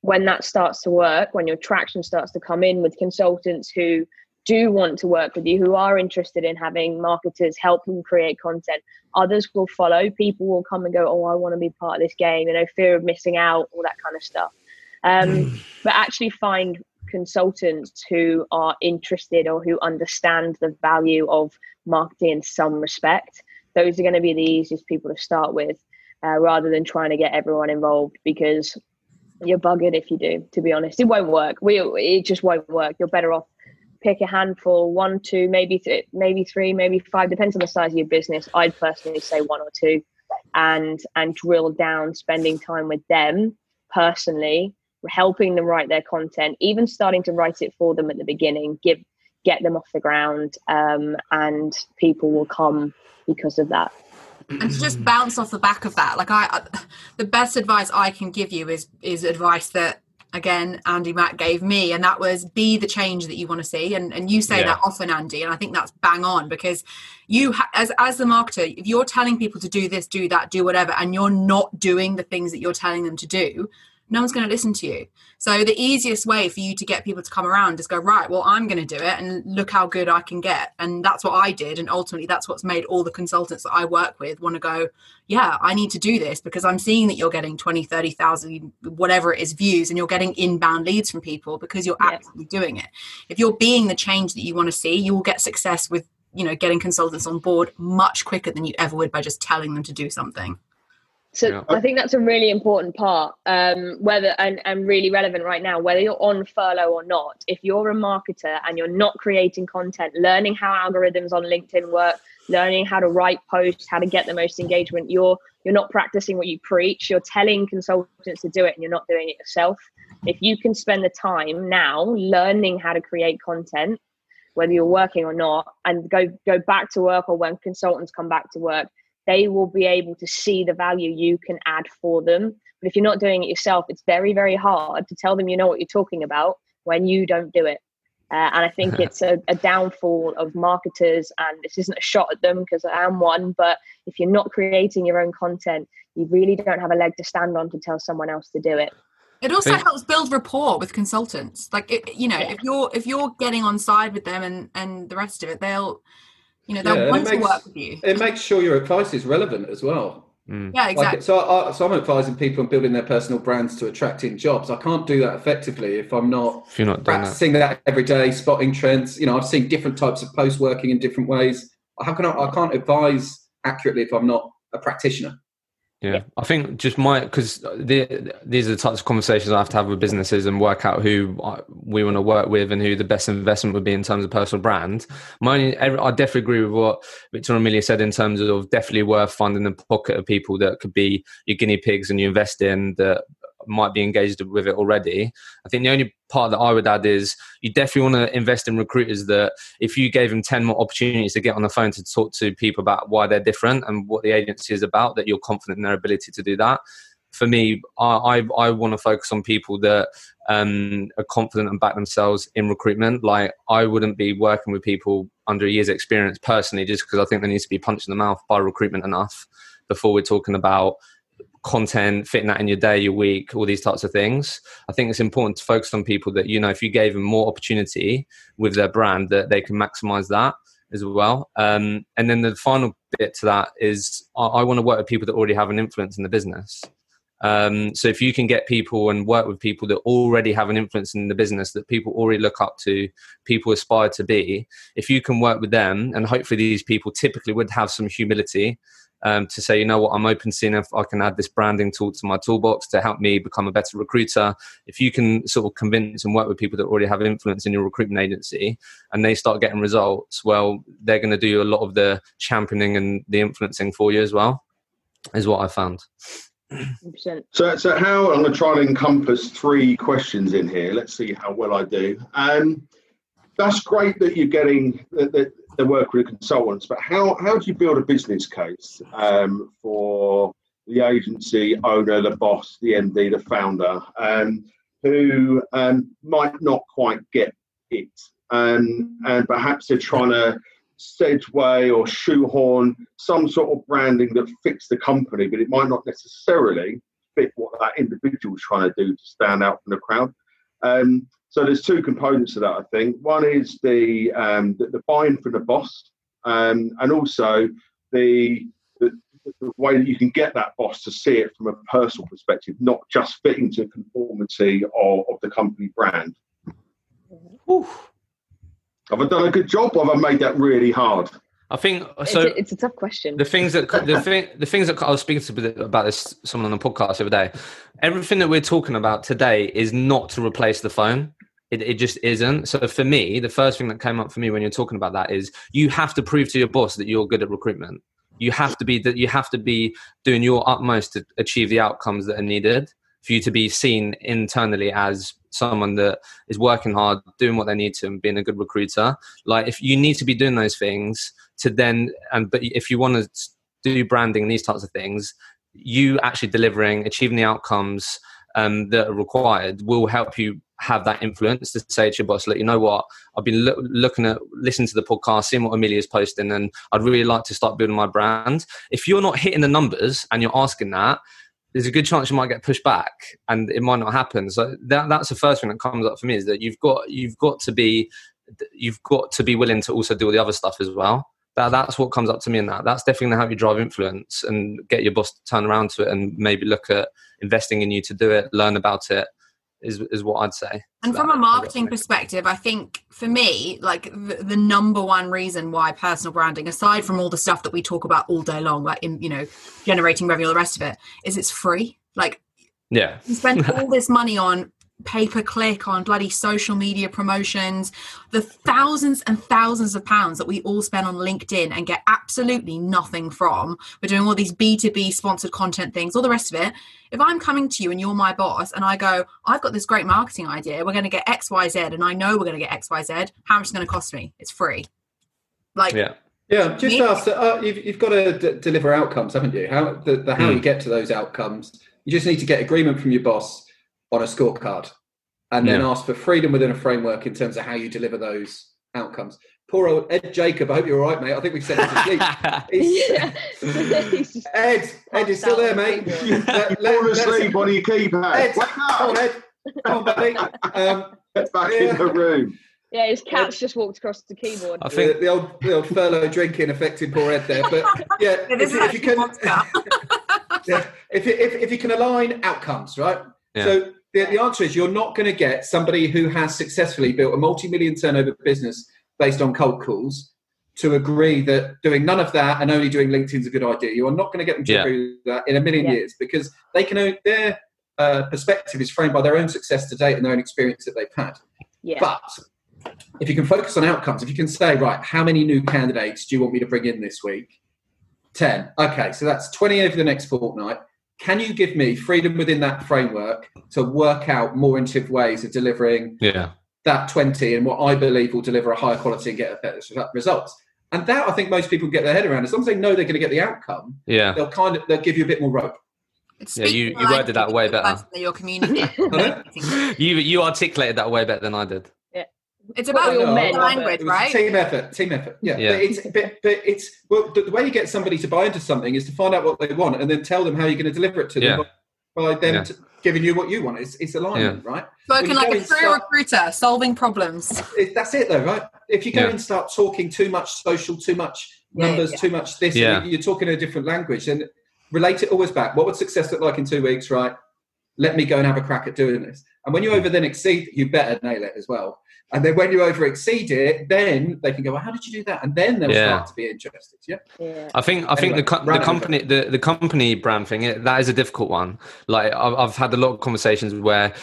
when that starts to work, when your traction starts to come in with consultants who do want to work with you, who are interested in having marketers help them create content. Others will follow. People will come and go, oh, I want to be part of this game. You know, fear of missing out, all that kind of stuff. Um, but actually find consultants who are interested or who understand the value of marketing in some respect. Those are going to be the easiest people to start with, uh, rather than trying to get everyone involved because you're buggered if you do. To be honest, it won't work. We it just won't work. You're better off pick a handful, one, two, maybe th- maybe three, maybe five, depends on the size of your business. I'd personally say one or two, and and drill down, spending time with them personally, helping them write their content, even starting to write it for them at the beginning, give get them off the ground, um, and people will come because of that. And to just bounce off the back of that, like I, I the best advice I can give you is is advice that again Andy Mack gave me, and that was be the change that you want to see. And and you say yeah. that often, Andy, and I think that's bang on because you ha- as as the marketer, if you're telling people to do this, do that, do whatever, and you're not doing the things that you're telling them to do, no one's going to listen to you. So the easiest way for you to get people to come around is go, right, well, I'm going to do it and look how good I can get. And that's what I did. And ultimately, that's what's made all the consultants that I work with want to go, yeah, I need to do this because I'm seeing that you're getting 20, 30,000, whatever it is, views, and you're getting inbound leads from people because you're yeah. actively doing it. If you're being the change that you want to see, you will get success with, you know, getting consultants on board much quicker than you ever would by just telling them to do something. So yeah. I think that's a really important part, um, whether and, and really relevant right now, whether you're on furlough or not. If you're a marketer and you're not creating content, learning how algorithms on LinkedIn work, learning how to write posts, how to get the most engagement, you're you're not practicing what you preach. You're telling consultants to do it and you're not doing it yourself. If you can spend the time now learning how to create content, whether you're working or not, and go go back to work or when consultants come back to work, they will be able to see the value you can add for them. But if you're not doing it yourself, it's very, very hard to tell them you know what you're talking about when you don't do it. Uh, and I think [LAUGHS] it's a, a, downfall of marketers. And this isn't a shot at them because I am one. But if you're not creating your own content, you really don't have a leg to stand on to tell someone else to do it. It also helps build rapport with consultants. Like, it, you know, yeah. if you're if you're getting on side with them and and the rest of it, they'll you know, they'll yeah, want to work with you. It makes sure your advice is relevant as well. Mm. Yeah, exactly. Like, so, I, so I'm advising people on building their personal brands to attracting jobs. I can't do that effectively if I'm not, if you're not practicing that. that. every day, spotting trends. You know, I've seen different types of posts working in different ways. How can I? I can't advise accurately if I'm not a practitioner. Yeah, I think just my because the, these are the types of conversations I have to have with businesses and work out who we want to work with and who the best investment would be in terms of personal brand. My, I definitely agree with what Victor and Amelia said in terms of definitely worth finding the pocket of people that could be your guinea pigs and you invest in that might be engaged with it already. I think the only part that I would add is you definitely want to invest in recruiters that if you gave them 10 more opportunities to get on the phone to talk to people about why they're different and what the agency is about, that you're confident in their ability to do that. For me, I, I, I want to focus on people that um, are confident and back themselves in recruitment. Like, I wouldn't be working with people under a year's experience personally, just because I think there needs to be punched in the mouth by recruitment enough before we're talking about content, fitting that in your day, your week, all these types of things. I think it's important to focus on people that, you know, if you gave them more opportunity with their brand, that they can maximize that as well. Um, and then the final bit to that is I, I want to work with people that already have an influence in the business. Um, so if you can get people and work with people that already have an influence in the business that people already look up to, people aspire to be, if you can work with them, and hopefully these people typically would have some humility um, to say, you know what, I'm open to seeing if I can add this branding tool to my toolbox to help me become a better recruiter. If you can sort of convince and work with people that already have influence in your recruitment agency and they start getting results, well, they're going to do a lot of the championing and the influencing for you as well, is what I found. So, so how I'm going to try and encompass three questions in here. Let's see how well I do. Um, that's great that you're getting that, that they work with consultants, but how, how do you build a business case um, for the agency owner, the boss, the MD, the founder, um, who um, might not quite get it, um, and perhaps they're trying to segue or shoehorn some sort of branding that fits the company, but it might not necessarily fit what that individual is trying to do to stand out from the crowd. Um, so there's two components to that. I think one is the um, the, the buy-in from the boss, um, and also the, the, the way that you can get that boss to see it from a personal perspective, not just fitting to conformity of, of the company brand. Oof. Have I done a good job, or have I made that really hard? I think so. It's a, it's a, tough question. The things that the thing the things that I was speaking to about this someone on the podcast the other day. Everything that we're talking about today is not to replace the phone. It, it just isn't. So for me, the first thing that came up for me when you're talking about that is you have to prove to your boss that you're good at recruitment. You have to be that you have to be doing your utmost to achieve the outcomes that are needed for you to be seen internally as someone that is working hard, doing what they need to, and being a good recruiter. Like if you need to be doing those things to then, and but if you want to do branding and these types of things, you actually delivering, achieving the outcomes um, that are required will help you have that influence to say to your boss, look, you know what, I've been lo- looking at, listening to the podcast, seeing what Amelia's posting, and I'd really like to start building my brand. If you're not hitting the numbers and you're asking that, there's a good chance you might get pushed back and it might not happen. So that, that's the first thing that comes up for me is that you've got, you've got to be, you've got to be willing to also do all the other stuff as well. That, that's what comes up to me in that. That's definitely going to help you drive influence and get your boss to turn around to it and maybe look at investing in you to do it, learn about it, is is what I'd say. And from a marketing perspective, I think for me, like the, the, number one reason why personal branding, aside from all the stuff that we talk about all day long, like in you know generating revenue, all the rest of it, is it's free. Like, yeah, you spend all [LAUGHS] this money on pay per click on bloody social media promotions, the thousands and thousands of pounds that we all spend on LinkedIn and get absolutely nothing from. We're doing all these B2B sponsored content things, all the rest of it. If I'm coming to you and you're my boss and I go, I've got this great marketing idea, we're going to get XYZ, and I know we're going to get XYZ, how much is going to cost me? It's free. Like, yeah. Yeah, just ask. Uh, you've, you've got to d- deliver outcomes, haven't you? How the, the how mm. you get to those outcomes. You just need to get agreement from your boss on a scorecard and then yeah. ask for freedom within a framework in terms of how you deliver those outcomes. Poor old Ed Jacob, I hope you're all right, mate. I think we've sent him to sleep. [LAUGHS] [LAUGHS] Ed, Ed is still there, mate. let, let, Fall asleep on your keypad. Ed, Wake up. Come on, Ed. Come on, buddy. Um, Get back yeah. in the room. Yeah, his cat's just walked across the keyboard. I think the, the old the old furlough drinking affected poor Ed there, but yeah, [LAUGHS] if, if, you can, yeah, if, if if you can align outcomes, right? Yeah. So the, the answer is you're not going to get somebody who has successfully built a multi-million turnover business based on cold calls to agree that doing none of that and only doing LinkedIn is a good idea. You are not going to get them to yeah. agree with that in a million yeah. years because they can their uh, perspective is framed by their own success to date and their own experience that they've had. Yeah. But if you can focus on outcomes, if you can say, right, how many new candidates do you want me to bring in this week? 10. Okay, so that's 20 over the next fortnight. Can you give me freedom within that framework to work out more intuitive ways of delivering yeah. that 20 and what I believe will deliver a higher quality and get better results? And that I think most people get their head around. As long as they know they're going to get the outcome, yeah, they'll kind of they'll give you a bit more rope. Yeah, you, you worded that way better. Your community. [LAUGHS] you you articulated that way better than I did. It's about your men language, right? Team effort, team effort. Yeah, yeah. But it's but, but it's well, the, the, way you get somebody to buy into something is to find out what they want and then tell them how you're going to deliver it to them yeah. by, by them yeah. giving you what you want. It's it's alignment, right? Spoken like a true start, recruiter, solving problems. [LAUGHS] It, that's it, though, right? If you go and start talking too much social, too much numbers, too much this, yeah. you're talking a different language, and relate it always back. What would success look like in two weeks, right? Let me go and have a crack at doing this. And when you over then exceed, you better nail it as well. And then when you over exceed it, then they can go, well, how did you do that? And then they'll yeah. start to be interested. Yeah. yeah. I think I think the, the company the, the company brand thing it, that is a difficult one. Like I've, I've had a lot of conversations where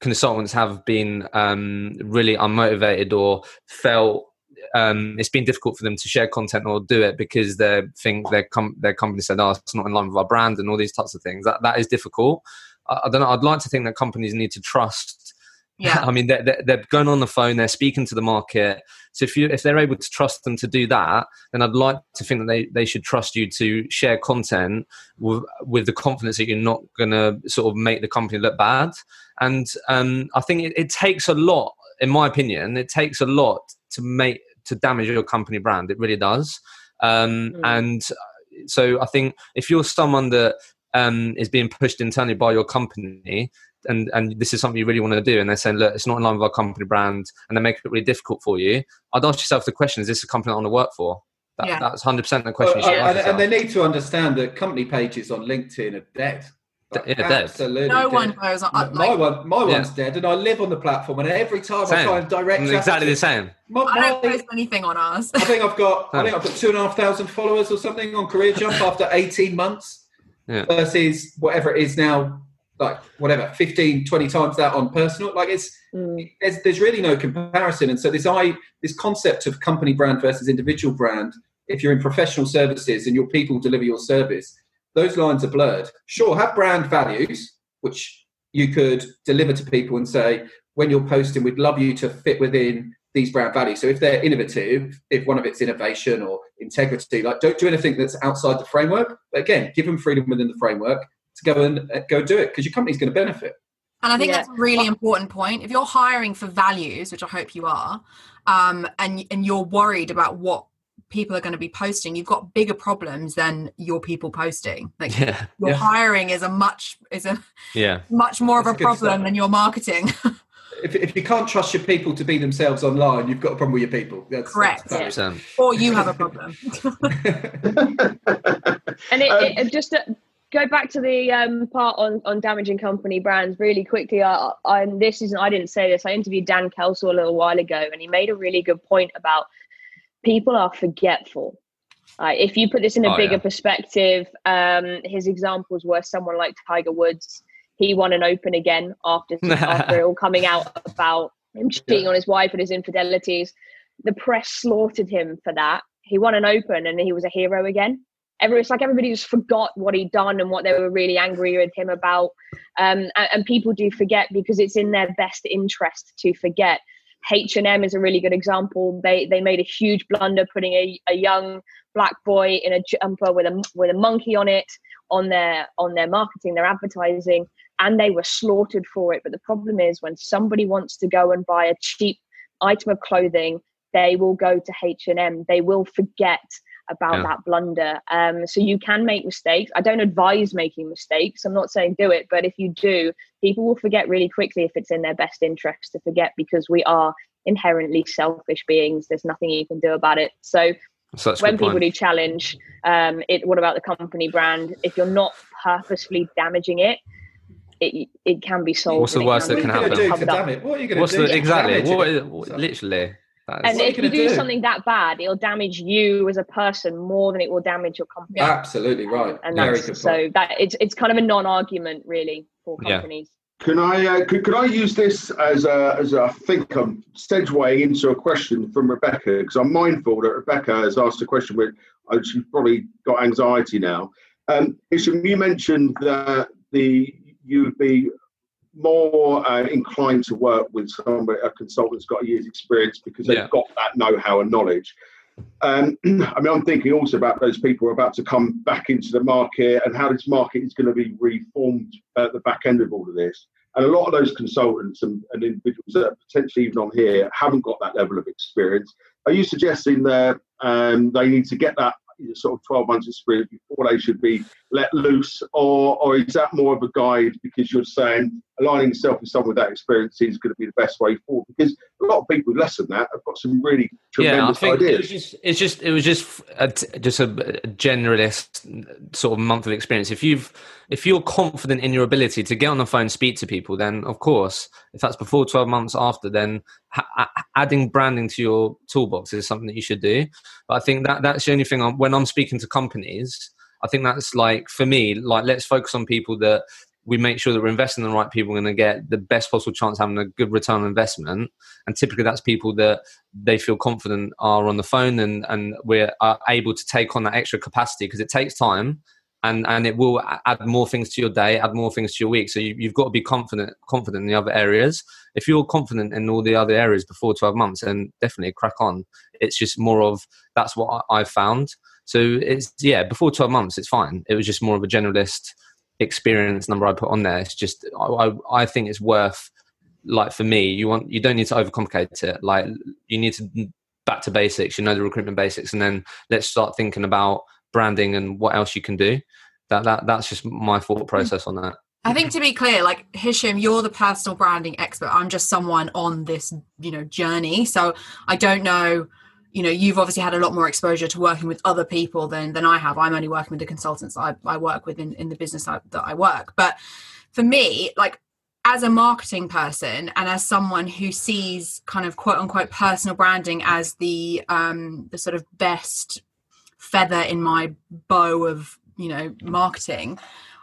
consultants have been um, really unmotivated or felt um, it's been difficult for them to share content or do it because they think their com- their company said, "Oh, it's not in line with our brand," and all these types of things. That that is difficult. I, I don't know. I'd like to think that companies need to trust yeah. [LAUGHS] I mean, they're, they're going on the phone, they're speaking to the market. So if you if they're able to trust them to do that, then I'd like to think that they, they should trust you to share content with, with the confidence that you're not going to sort of make the company look bad. And um, I think it, it takes a lot, in my opinion, it takes a lot to make to damage your company brand. It really does. Um, mm. And so I think if you're someone that um, is being pushed internally by your company, and and this is something you really want to do and they're saying look it's not in line with our company brand and they make it really difficult for you i'd ask yourself the question is this a company i want to work for that, yeah. that's 100% the question well, and, and, they need to understand that company pages on linkedin are dead yeah, Absolutely. No dead. one goes on. Like, my one, my yeah. one's dead, and I live on the platform. And every time same. I try and direct, exactly the same. My, I don't post anything on ours. I think I've got, I think I've got two and a half thousand followers or something on Career Jump [LAUGHS] after eighteen months, yeah. versus whatever it is now, like whatever 15, 20 times that on personal. Like it's mm. there's there's really no comparison, and so this I this concept of company brand versus individual brand. If you're in professional services and your people deliver your service, those lines are blurred. Sure, have brand values, which you could deliver to people and say, when you're posting, we'd love you to fit within these brand values. So if they're innovative, if one of it's innovation or integrity, like don't do anything that's outside the framework. But again, give them freedom within the framework to go and uh, go do it because your company's going to benefit. And I think yeah. that's a really important point. If you're hiring for values, which I hope you are, um, and and you're worried about what people are going to be posting you've got bigger problems than your people posting like [LAUGHS] yeah. your yeah. hiring is a much is a yeah [LAUGHS] much more That's of a problem than your marketing [LAUGHS] if, if you can't trust your people to be themselves online you've got a problem with your people that's correct that's yeah. or you have a problem and it, um, it, just to go back to the um, part on on damaging company brands really quickly I, I this isn't i didn't say this i interviewed dan kelsall a little while ago and he made a really good point about people are forgetful. Uh, if you put this in a oh, bigger yeah. perspective, um, his examples were someone like Tiger Woods. He won an Open again after [LAUGHS] after it all coming out about him cheating yeah. on his wife and his infidelities. The press slaughtered him for that. He won an Open and he was a hero again. Every, it's like everybody just forgot what he'd done and what they were really angry with him about. Um, and, and people do forget because it's in their best interest to forget. H&M is a really good example. They they made a huge blunder putting a, a young black boy in a jumper with a with a monkey on it on their on their marketing, their advertising, and they were slaughtered for it. But the problem is when somebody wants to go and buy a cheap item of clothing, they will go to H&M. They will forget about yeah. that blunder. Um, so you can make mistakes. I don't advise making mistakes. I'm not saying do it, but if you do, people will forget really quickly if it's in their best interest to forget because we are inherently selfish beings. There's nothing you can do about it. So Such when people do challenge um, it, what about the company brand? If you're not purposefully damaging it, it, it can be solved. What's the worst that can happen? What are you going to do? exactly? What is, literally? And if you do, do, something that bad, it'll damage you as a person more than it will damage your company. Absolutely right. And Very that's, so that it's it's kind of a non-argument really for companies. Yeah. Can I uh, could, could I use this as a as a, I think I'm segueing into a question from Rebecca because I'm mindful that Rebecca has asked a question which uh, she's probably got anxiety now. Um, Hishem, you mentioned that the you'd be more uh, inclined to work with somebody, a consultant that's got a year's experience because they've yeah. got that know-how and knowledge. Um, [CLEARS THROAT] I mean, I'm thinking also about those people who are about to come back into the market and how this market is going to be reformed at the back end of all of this. And a lot of those consultants and, and individuals that are potentially even on here haven't got that level of experience. Are you suggesting that um, they need to get that sort of 12 months experience before they should be let loose or or is that more of a guide because you're saying aligning yourself with someone with that experience is going to be the best way forward because a lot of people less than that have got some really tremendous yeah, I think ideas. It was just, it's just it was just a, just a generalist mm, sort of month of experience. If you've if you're confident in your ability to get on the phone, speak to people, then of course, if that's before twelve months after, then ha- adding branding to your toolbox is something that you should do. But I think that that's the only thing I'm, when I'm speaking to companies. I think that's like for me, like let's focus on people that we make sure that we're investing in the right people and to get the best possible chance having a good return on investment. And typically, that's people that they feel confident are on the phone and and we're able to take on that extra capacity because it takes time. And, and it will add more things to your day, add more things to your week. So you, you've got to be confident confident in the other areas. If you're confident in all the other areas before 12 months, then definitely crack on. It's just more of that's what I've found. So it's yeah, before 12 months, it's fine. It was just more of a generalist experience number I put on there. It's just I, I think it's worth like for me. You want you don't need to overcomplicate it. Like you need to back to basics. You know the recruitment basics, and then let's start thinking about branding and what else you can do. That that that's just my thought mm-hmm. process on that. I think to be clear, like Hishem, you're the personal branding expert. I'm just someone on this, you know, journey. So I don't know, you know, you've obviously had a lot more exposure to working with other people than than I have. I'm only working with the consultants I, I work with in, in the business I, that I work. But for me, like as a marketing person and as someone who sees kind of quote unquote personal branding as the um the sort of best feather in my bow of you know marketing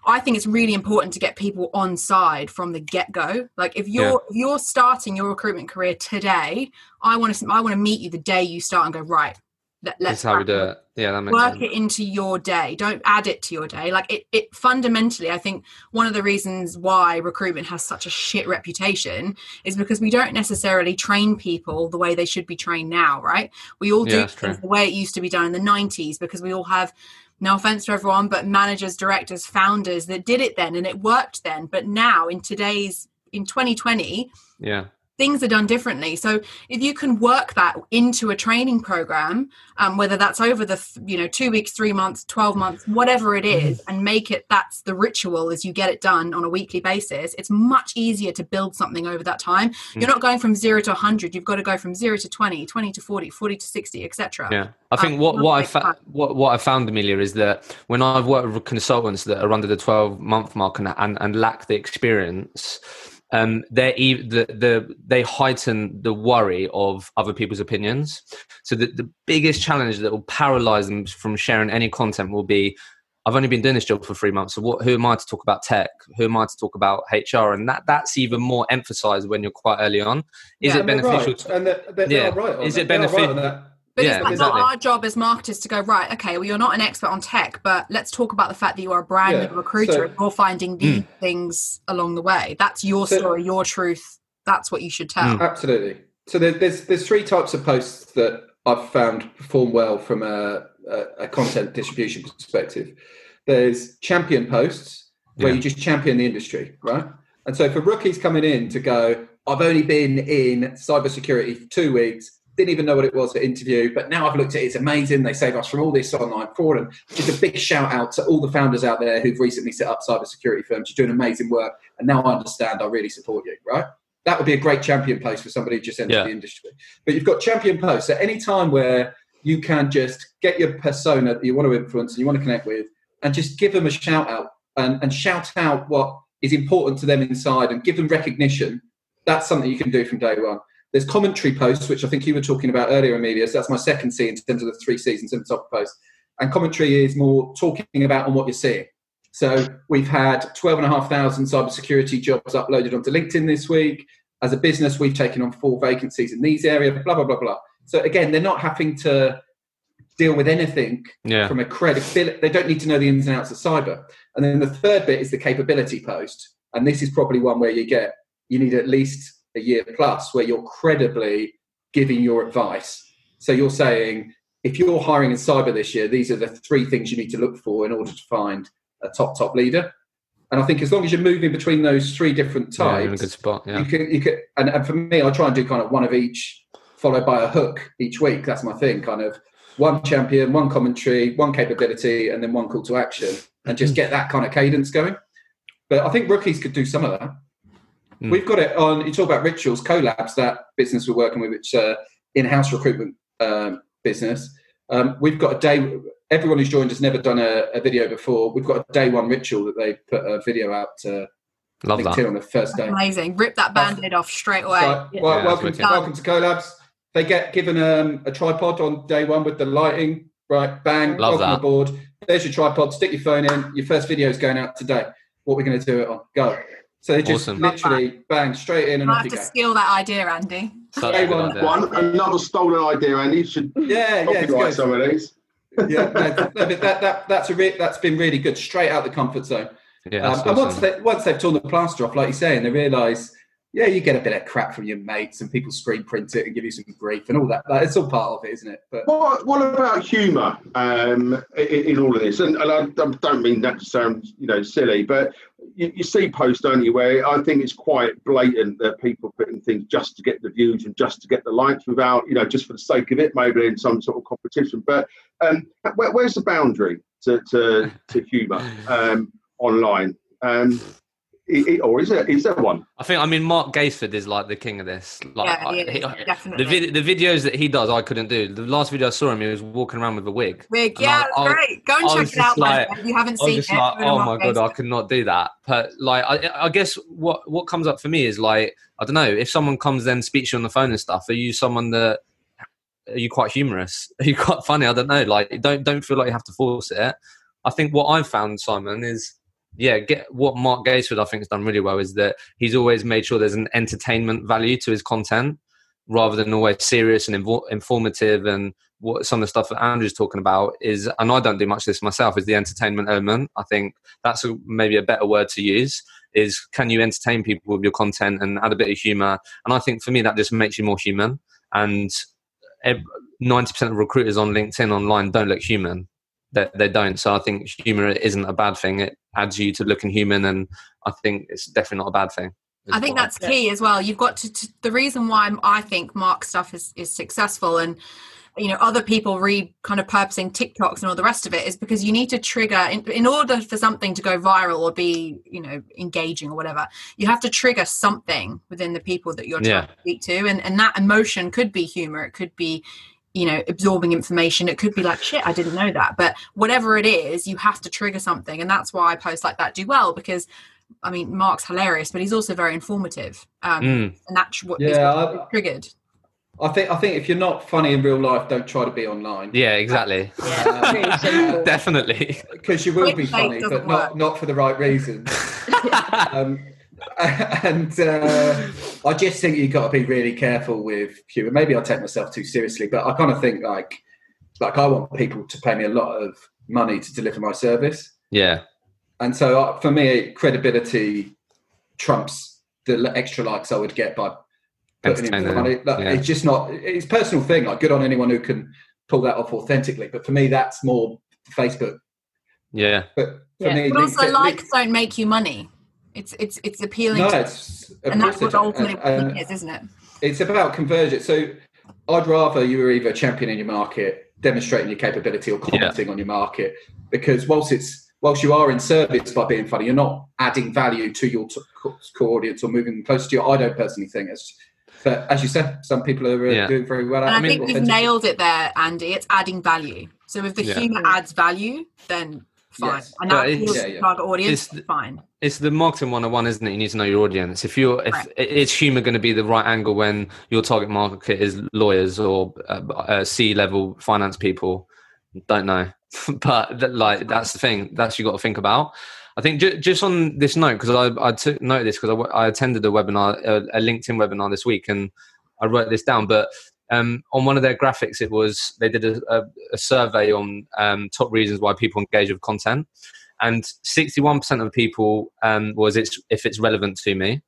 I think it's really important to get people on side from the get go. Like if you're yeah. if you're starting your recruitment career today, I want to I want to meet you the day you start and go right. Let, us That's how we do it. Yeah, that makes work sense. it into your day. Don't add it to your day. Like it, it fundamentally, I think one of the reasons why recruitment has such a shit reputation is because we don't necessarily train people the way they should be trained now, right? We all do yeah, the way it used to be done in the 90s because we all have no offense to everyone, but managers, directors, founders that did it then and it worked then. But now in today's in 2020, yeah, things are done differently. So if you can work that into a training program um, whether that's over the you know two weeks three months 12 months whatever it is mm-hmm. and make it that's the ritual as you get it done on a weekly basis it's much easier to build something over that time. Mm. you're not going from zero to 100 you've got to go from zero to 20 20 to 40 40 to 60 etc yeah. I think um, what what i fa- what, what i found amelia is that when i've worked with consultants that are under the 12 month mark and, and, and lack the experience um, they the, the they heighten the worry of other people's opinions. So the, the biggest challenge that will paralyze them from sharing any content will be, I've only been doing this job for three months. So what? Who am I to talk about tech? Who am I to talk about HR? And that that's even more emphasized when you're quite early on. Is yeah, it beneficial? Right. To, and they're, they're, yeah. Right is it beneficial? Right but yeah, it's exactly. not our job as marketers to go right. Okay, well, you're not an expert on tech, but let's talk about the fact that you are a brand yeah. recruiter so, and you're finding these mm. things along the way. That's your so, story, your truth. That's what you should tell. Mm. Absolutely. So there, there's there's three types of posts that I've found perform well from a, a, a content distribution perspective. There's champion posts where yeah. you just champion the industry, right? And so for rookies coming in to go, I've only been in cybersecurity for two weeks didn't even know what it was to interview, but now I've looked at it, it's amazing. They save us from all this online fraud. And just a big shout out to all the founders out there who've recently set up cybersecurity firms. You're doing amazing work. And now I understand, I really support you, right? That would be a great champion post for somebody who just entered yeah. the industry. But you've got champion posts at any time where you can just get your persona that you want to influence and you want to connect with and just give them a shout out and, and shout out what is important to them inside and give them recognition. That's something you can do from day one. There's commentary posts, which I think you were talking about earlier, Amelia. So that's my second C in terms of the three seasons in the top post. And commentary is more talking about on what you're seeing. So we've had 12,500 cybersecurity jobs uploaded onto LinkedIn this week. As a business, we've taken on four vacancies in these areas, blah, blah, blah, blah. So again, they're not having to deal with anything yeah. from a credibility. They don't need to know the ins and outs of cyber. And then the third bit is the capability post. And this is probably one where you get, you need at least a year plus where you're credibly giving your advice. So you're saying, if you're hiring in cyber this year, these are the three things you need to look for in order to find a top top leader. And I think as long as you're moving between those three different types, yeah, a good spot. Yeah. You can, you can, and, and for me, I try and do kind of one of each, followed by a hook each week. That's my thing. Kind of one champion, one commentary, one capability, and then one call to action, and just hmm. get that kind of cadence going. But I think rookies could do some of that. Mm. We've got it on. You talk about rituals, Collabs, that business we're working with, which uh, in-house recruitment um, business. Um, we've got a day. Everyone who's joined has never done a, a, video before. We've got a day one ritual that they put a video out to Love LinkedIn that. on the first day. Amazing. Rip that band-aid off straight away. So, well, yeah, welcome, to, welcome to Collabs. They get given um, a tripod on day one with the lighting. Right, bang, Love welcome that. aboard. There's your tripod. Stick your phone in. Your first video is going out today. What we're going to do it on. Go. So they just awesome. literally bang straight in and I have to go. steal that idea, Andy. one, idea. one, another stolen idea, Andy. Should yeah, yeah, copyright some of these. yeah, no, that, that, that's a re- that's been really good. Straight out the comfort zone. Yeah, um, and once they once they've torn the plaster off, like you say, and they realise yeah, you get a bit of crap from your mates and people screen print it and give you some grief and all that. It's all part of it, isn't it? But what, what about humour um, in, in, all of this? And, and, I don't mean that to sound you know silly, but you, you, see posts, don't you, where I think it's quite blatant that people putting things just to get the views and just to get the likes without, you know, just for the sake of it, maybe in some sort of competition. But um, where, where's the boundary to, to, to humour um, online? Um, or is it? Is there one? I think. I mean, Mark Gaisford is like the king of this. Like, yeah, he, he, definitely. The, vid- the videos that he does, I couldn't do. The last video I saw him, he was walking around with a wig. Wig, yeah, I, I, great. Go and I check it out. Like, if you haven't seen it, like, oh my god, I could not do that. But like, I, I guess what what comes up for me is like, I don't know, if someone comes then speaks you on the phone and stuff, are you someone that are you quite humorous? [LAUGHS] Are you quite funny? I don't know. Like, don't don't feel like you have to force it. I think what I've found, Simon, is yeah, get what Mark Gaisford I think has done really well is that he's always made sure there's an entertainment value to his content rather than always serious and informative and what some of the stuff that Andrew's talking about is, and I don't do much of this myself, is the entertainment element. I think that's a, maybe a better word to use. Is can you entertain people with your content and add a bit of humor? And I think for me that just makes you more human. And ninety percent of recruiters on LinkedIn online don't look human they, they don't. So I think humor isn't a bad thing. It adds you to looking human, and I think it's definitely not a bad thing. I think that's key as well. You've got to, to, the reason why I think Mark stuff is is successful and you know other people read kind of purposing TikToks and all the rest of it is because you need to trigger in, in order for something to go viral or be you know engaging or whatever. You have to trigger something within the people that you're trying yeah. to speak to, and and that emotion could be humor. It could be you know absorbing information. It could be like shit i didn't know that. But whatever it is you have to trigger something. And that's why i post like that do well because i mean mark's hilarious but he's also very informative. Um, mm. and that's what yeah, I, triggered. I think I think if you're not funny in real life, don't try to be online. Yeah, exactly. [LAUGHS] Yeah, Definitely, [LAUGHS] because you will be funny, but not not for the right reasons. [LAUGHS] um, [LAUGHS] and uh, I just think you've got to be really careful with humor. Maybe I take myself too seriously, but I kind of think like like I want people to pay me a lot of money to deliver my service. Yeah. And so uh, for me, credibility trumps the extra likes I would get by putting in money. Like, yeah. It's just not. It's personal thing. Like good on anyone who can pull that off authentically. But for me, that's more Facebook. Yeah. But for yeah. me, but also likes don't make you money. It's it's it's appealing. No, it's and that's what ultimately uh, is, isn't it? It's about convergence. So I'd rather you were either championing your market, demonstrating your capability, or commenting yeah. on your market. Because whilst it's whilst you are in service by being funny, you're not adding value to your t- core audience or moving closer to your. I don't personally think it's. But as you said, some people are uh, yeah. doing very well. And I, I mean, think you've nailed it there, Andy. It's adding value. So if the yeah. humour adds value, then fine. Yes. And that feels yeah, yeah. target audience, it's, fine. It's the marketing 101, isn't it? You need to know your audience. If you're, if right. is humor going to be the right angle when your target market is lawyers or uh, uh, C level finance people? Don't know, [LAUGHS] but like that's the thing. That's you got to think about. I think ju- just on this note, because I, I took note of this because I, I, attended a webinar, a, a LinkedIn webinar this week, and I wrote this down. But um, on one of their graphics, it was they did a, a, a survey on um, top reasons why people engage with content, and 61% of people um, was it's if it's relevant to me.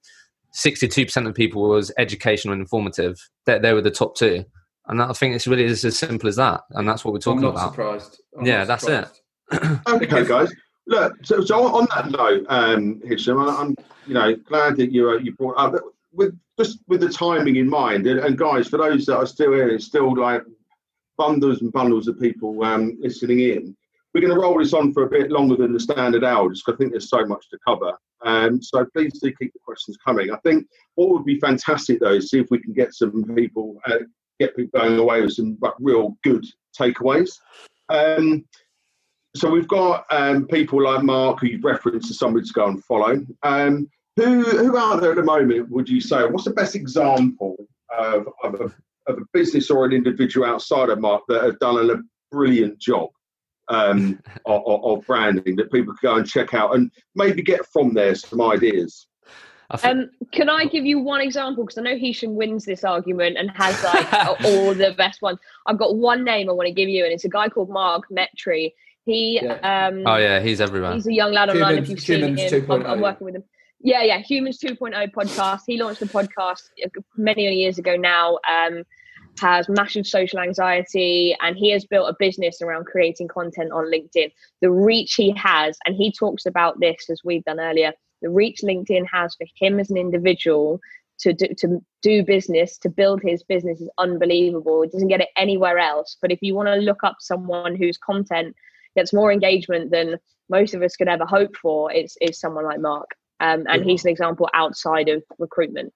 62% of people was educational and informative. They, they were the top two, and I think it's really as simple as that, and that's what we're talking I'm not about. Surprised. I'm yeah, that's surprised. it. [CLEARS THROAT] okay, guys. Look, so, so on that note, um, Hishem, I'm you know glad that you uh, you brought up with just with the timing in mind, and, and, guys, for those that are still here, it's still like bundles and bundles of people um, listening in. We're going to roll this on for a bit longer than the standard hour, just because I think there's so much to cover. Um, so please do keep the questions coming. I think what would be fantastic though is see if we can get some people, uh, get people going away with some like, real good takeaways. Um, so we've got um, people like Mark who you've referenced as somebody to go and follow. Um, who who are there at the moment? Would you say? What's the best example of, of, a, of a business or an individual outside of Mark that have done a brilliant job um, [LAUGHS] of, of, branding that people can go and check out and maybe get from there some ideas? Um, can I give you one example? Because I know Hishem wins this argument and has like [LAUGHS] all the best ones. I've got one name I want to give you, and it's a guy called Mark Metry. He, yeah. um, oh yeah, he's everywhere. He's a young lad online. Humans, if you've seen him, I'm, I'm, working with him. Yeah, yeah, Humans 2.0 podcast. He launched the podcast many, many years ago now. Um, has massive social anxiety and he has built a business around creating content on LinkedIn. The reach he has, and he talks about this as we've done earlier, the reach LinkedIn has for him as an individual to do, to do business, to build his business is unbelievable. It doesn't get it anywhere else. But if you want to look up someone whose content gets more engagement than most of us could ever hope for, it's, it's someone like Mark Um, and he's an example outside of recruitment.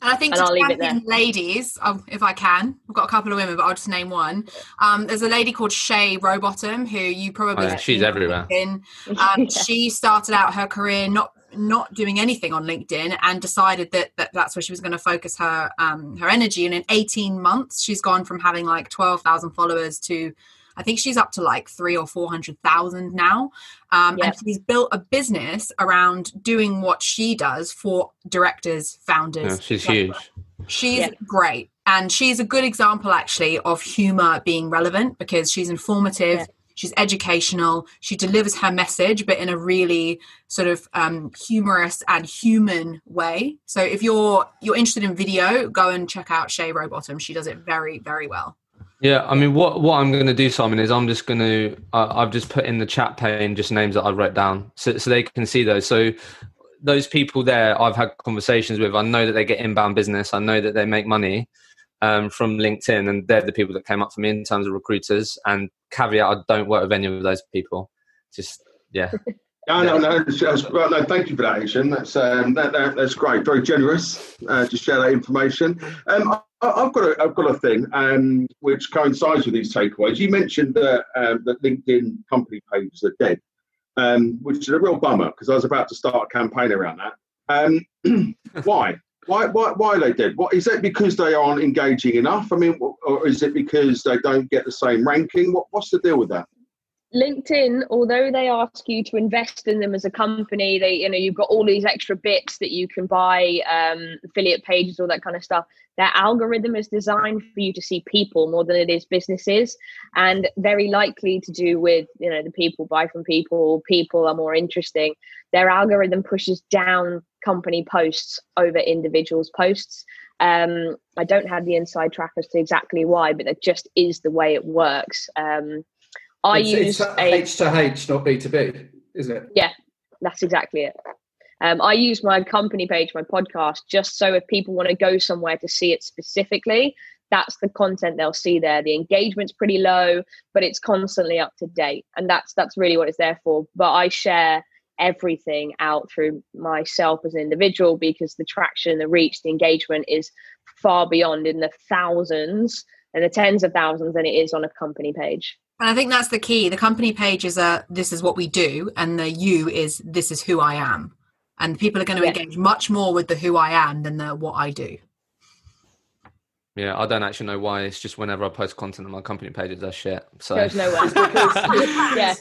And I think and to I'll leave it there. ladies, um, if I can, I've got a couple of women, but I'll just name one. Um, there's a lady called Shay Rowbottom who you probably oh, she's everywhere. [LAUGHS] Um, yeah. She started out her career not not doing anything on LinkedIn and decided that, that that's where she was going to focus her um, her energy. And in 18 months, she's gone from having like 12,000 followers to I think she's up to like three or four hundred thousand now, um, yep. and she's built a business around doing what she does for directors, founders. Yeah, she's huge. She's yeah. great, and she's a good example actually of humor being relevant because she's informative. Yeah. She's educational. She delivers her message, but in a really sort of um, humorous and human way. So if you're you're interested in video, go and check out Shay Rowbottom. She does it very very well. Yeah, I mean, what what I'm going to do, Simon, is I'm just going to uh, I've just put in the chat pane just names that I wrote down, so so they can see those. So those people there, I've had conversations with. I know that they get inbound business. I know that they make money um, from LinkedIn, and they're the people that came up for me in terms of recruiters. And caveat: I don't work with any of those people. Just yeah. [LAUGHS] No, no, no. well, no, thank you for that, Asian. That's um, that, that, that's great. Very generous uh, to share that information. Um, I, have got a, I've got a thing um, which coincides with these takeaways. You mentioned that um, that LinkedIn company pages are dead, um, which is a real bummer because I was about to start a campaign around that. Um, [CLEARS THROAT] why? Why, why, why are they dead? What is that because they aren't engaging enough? I mean, or is it because they don't get the same ranking? What, what's the deal with that? LinkedIn, although they ask you to invest in them as a company, they you know you've got all these extra bits that you can buy, um, affiliate pages, all that kind of stuff. Their algorithm is designed for you to see people more than it is businesses, and very likely to do with you know the people buy from people. People are more interesting. Their algorithm pushes down company posts over individuals' posts. Um, I don't have the inside track as to exactly why, but that just is the way it works. Um, I it's, use it's a H to H, not B to B, isn't it? Yeah, that's exactly it. Um, I use my company page, my podcast, just so if people want to go somewhere to see it specifically, that's the content they'll see there. The engagement's pretty low, but it's constantly up to date, and that's that's really what it's there for. But I share everything out through myself as an individual because the traction, the reach, the engagement is far beyond in the thousands and the tens of thousands than it is on a company page. And I think that's the key. The company page is a this is what we do, and the you is this is who I am. And people are going to yeah. engage much more with the who I am than the what I do. Yeah, I don't actually know why. It's just whenever I post content on my company page, it does shit. So goes nowhere. [LAUGHS] yeah,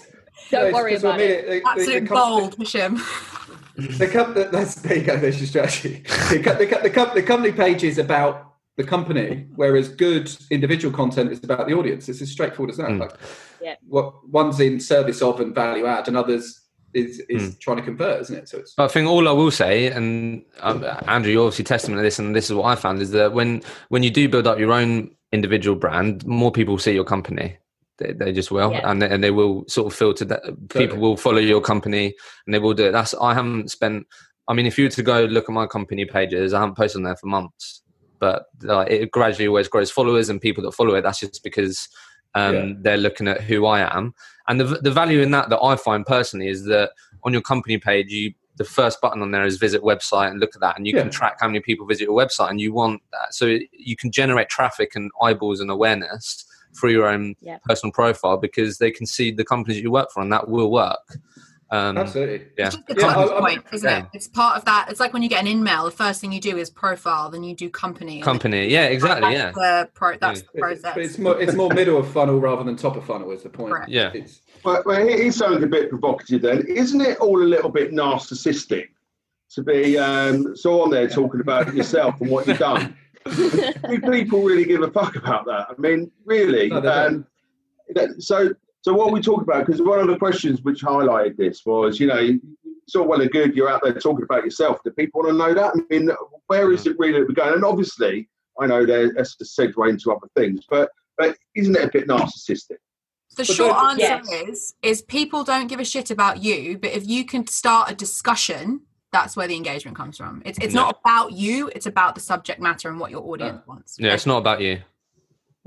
don't worry about it. it. Absolute the, bold, Hishem. [LAUGHS] The, company, that's there you go. There's your strategy. The, the, the, the company page is about the company, whereas good individual content is about the audience. It's as straightforward as that. Mm. Like, yeah. What one's in service of and value add, and others is is mm. trying to convert, isn't it? So it's. I think all I will say, and um, Andrew, you're obviously testament to this, and this is what I found is that when when you do build up your own individual brand, more people see your company. They, they just will, yeah. and they, and they will sort of filter that. People will follow your company, and they will do it. That's I haven't spent. I mean, if you were to go look at my company pages, I haven't posted on there for months but uh, it gradually always grows followers and people that follow it. That's just because um, yeah. they're looking at who I am. And the, the value in that that I find personally is that on your company page, you the first button on there is visit website and look at that and you yeah. can track how many people visit your website and you want that so you can generate traffic and eyeballs and awareness through your own yeah. personal profile because they can see the companies you work for and that will work um, Absolutely. Yeah. It's just yeah, point, isn't yeah. it? It's part of that. It's like when you get an email, the first thing you do is profile, then you do company. Company. Yeah, exactly. That's yeah. The pro- that's the process. But it's more, it's more middle of funnel rather than top of funnel is the point. Correct. Yeah. It's, well, well, he sounds a bit provocative then. Isn't it all a little bit narcissistic to be um, so on there talking about yourself and what you've done? [LAUGHS] do people really give a fuck about that? I mean, really? No, um, so so what we talk about, because one of the questions which highlighted this was, you know, it's all well and good you're out there talking about yourself. Do people want to know that? I mean, where is it really that we're going? And obviously, I know that's a segue into other things, but but isn't it a bit narcissistic? The but short answer yes. is is people don't give a shit about you, but if you can start a discussion, that's where the engagement comes from. It's it's not about you, it's about the subject matter and what your audience wants. Yeah, it's not about you.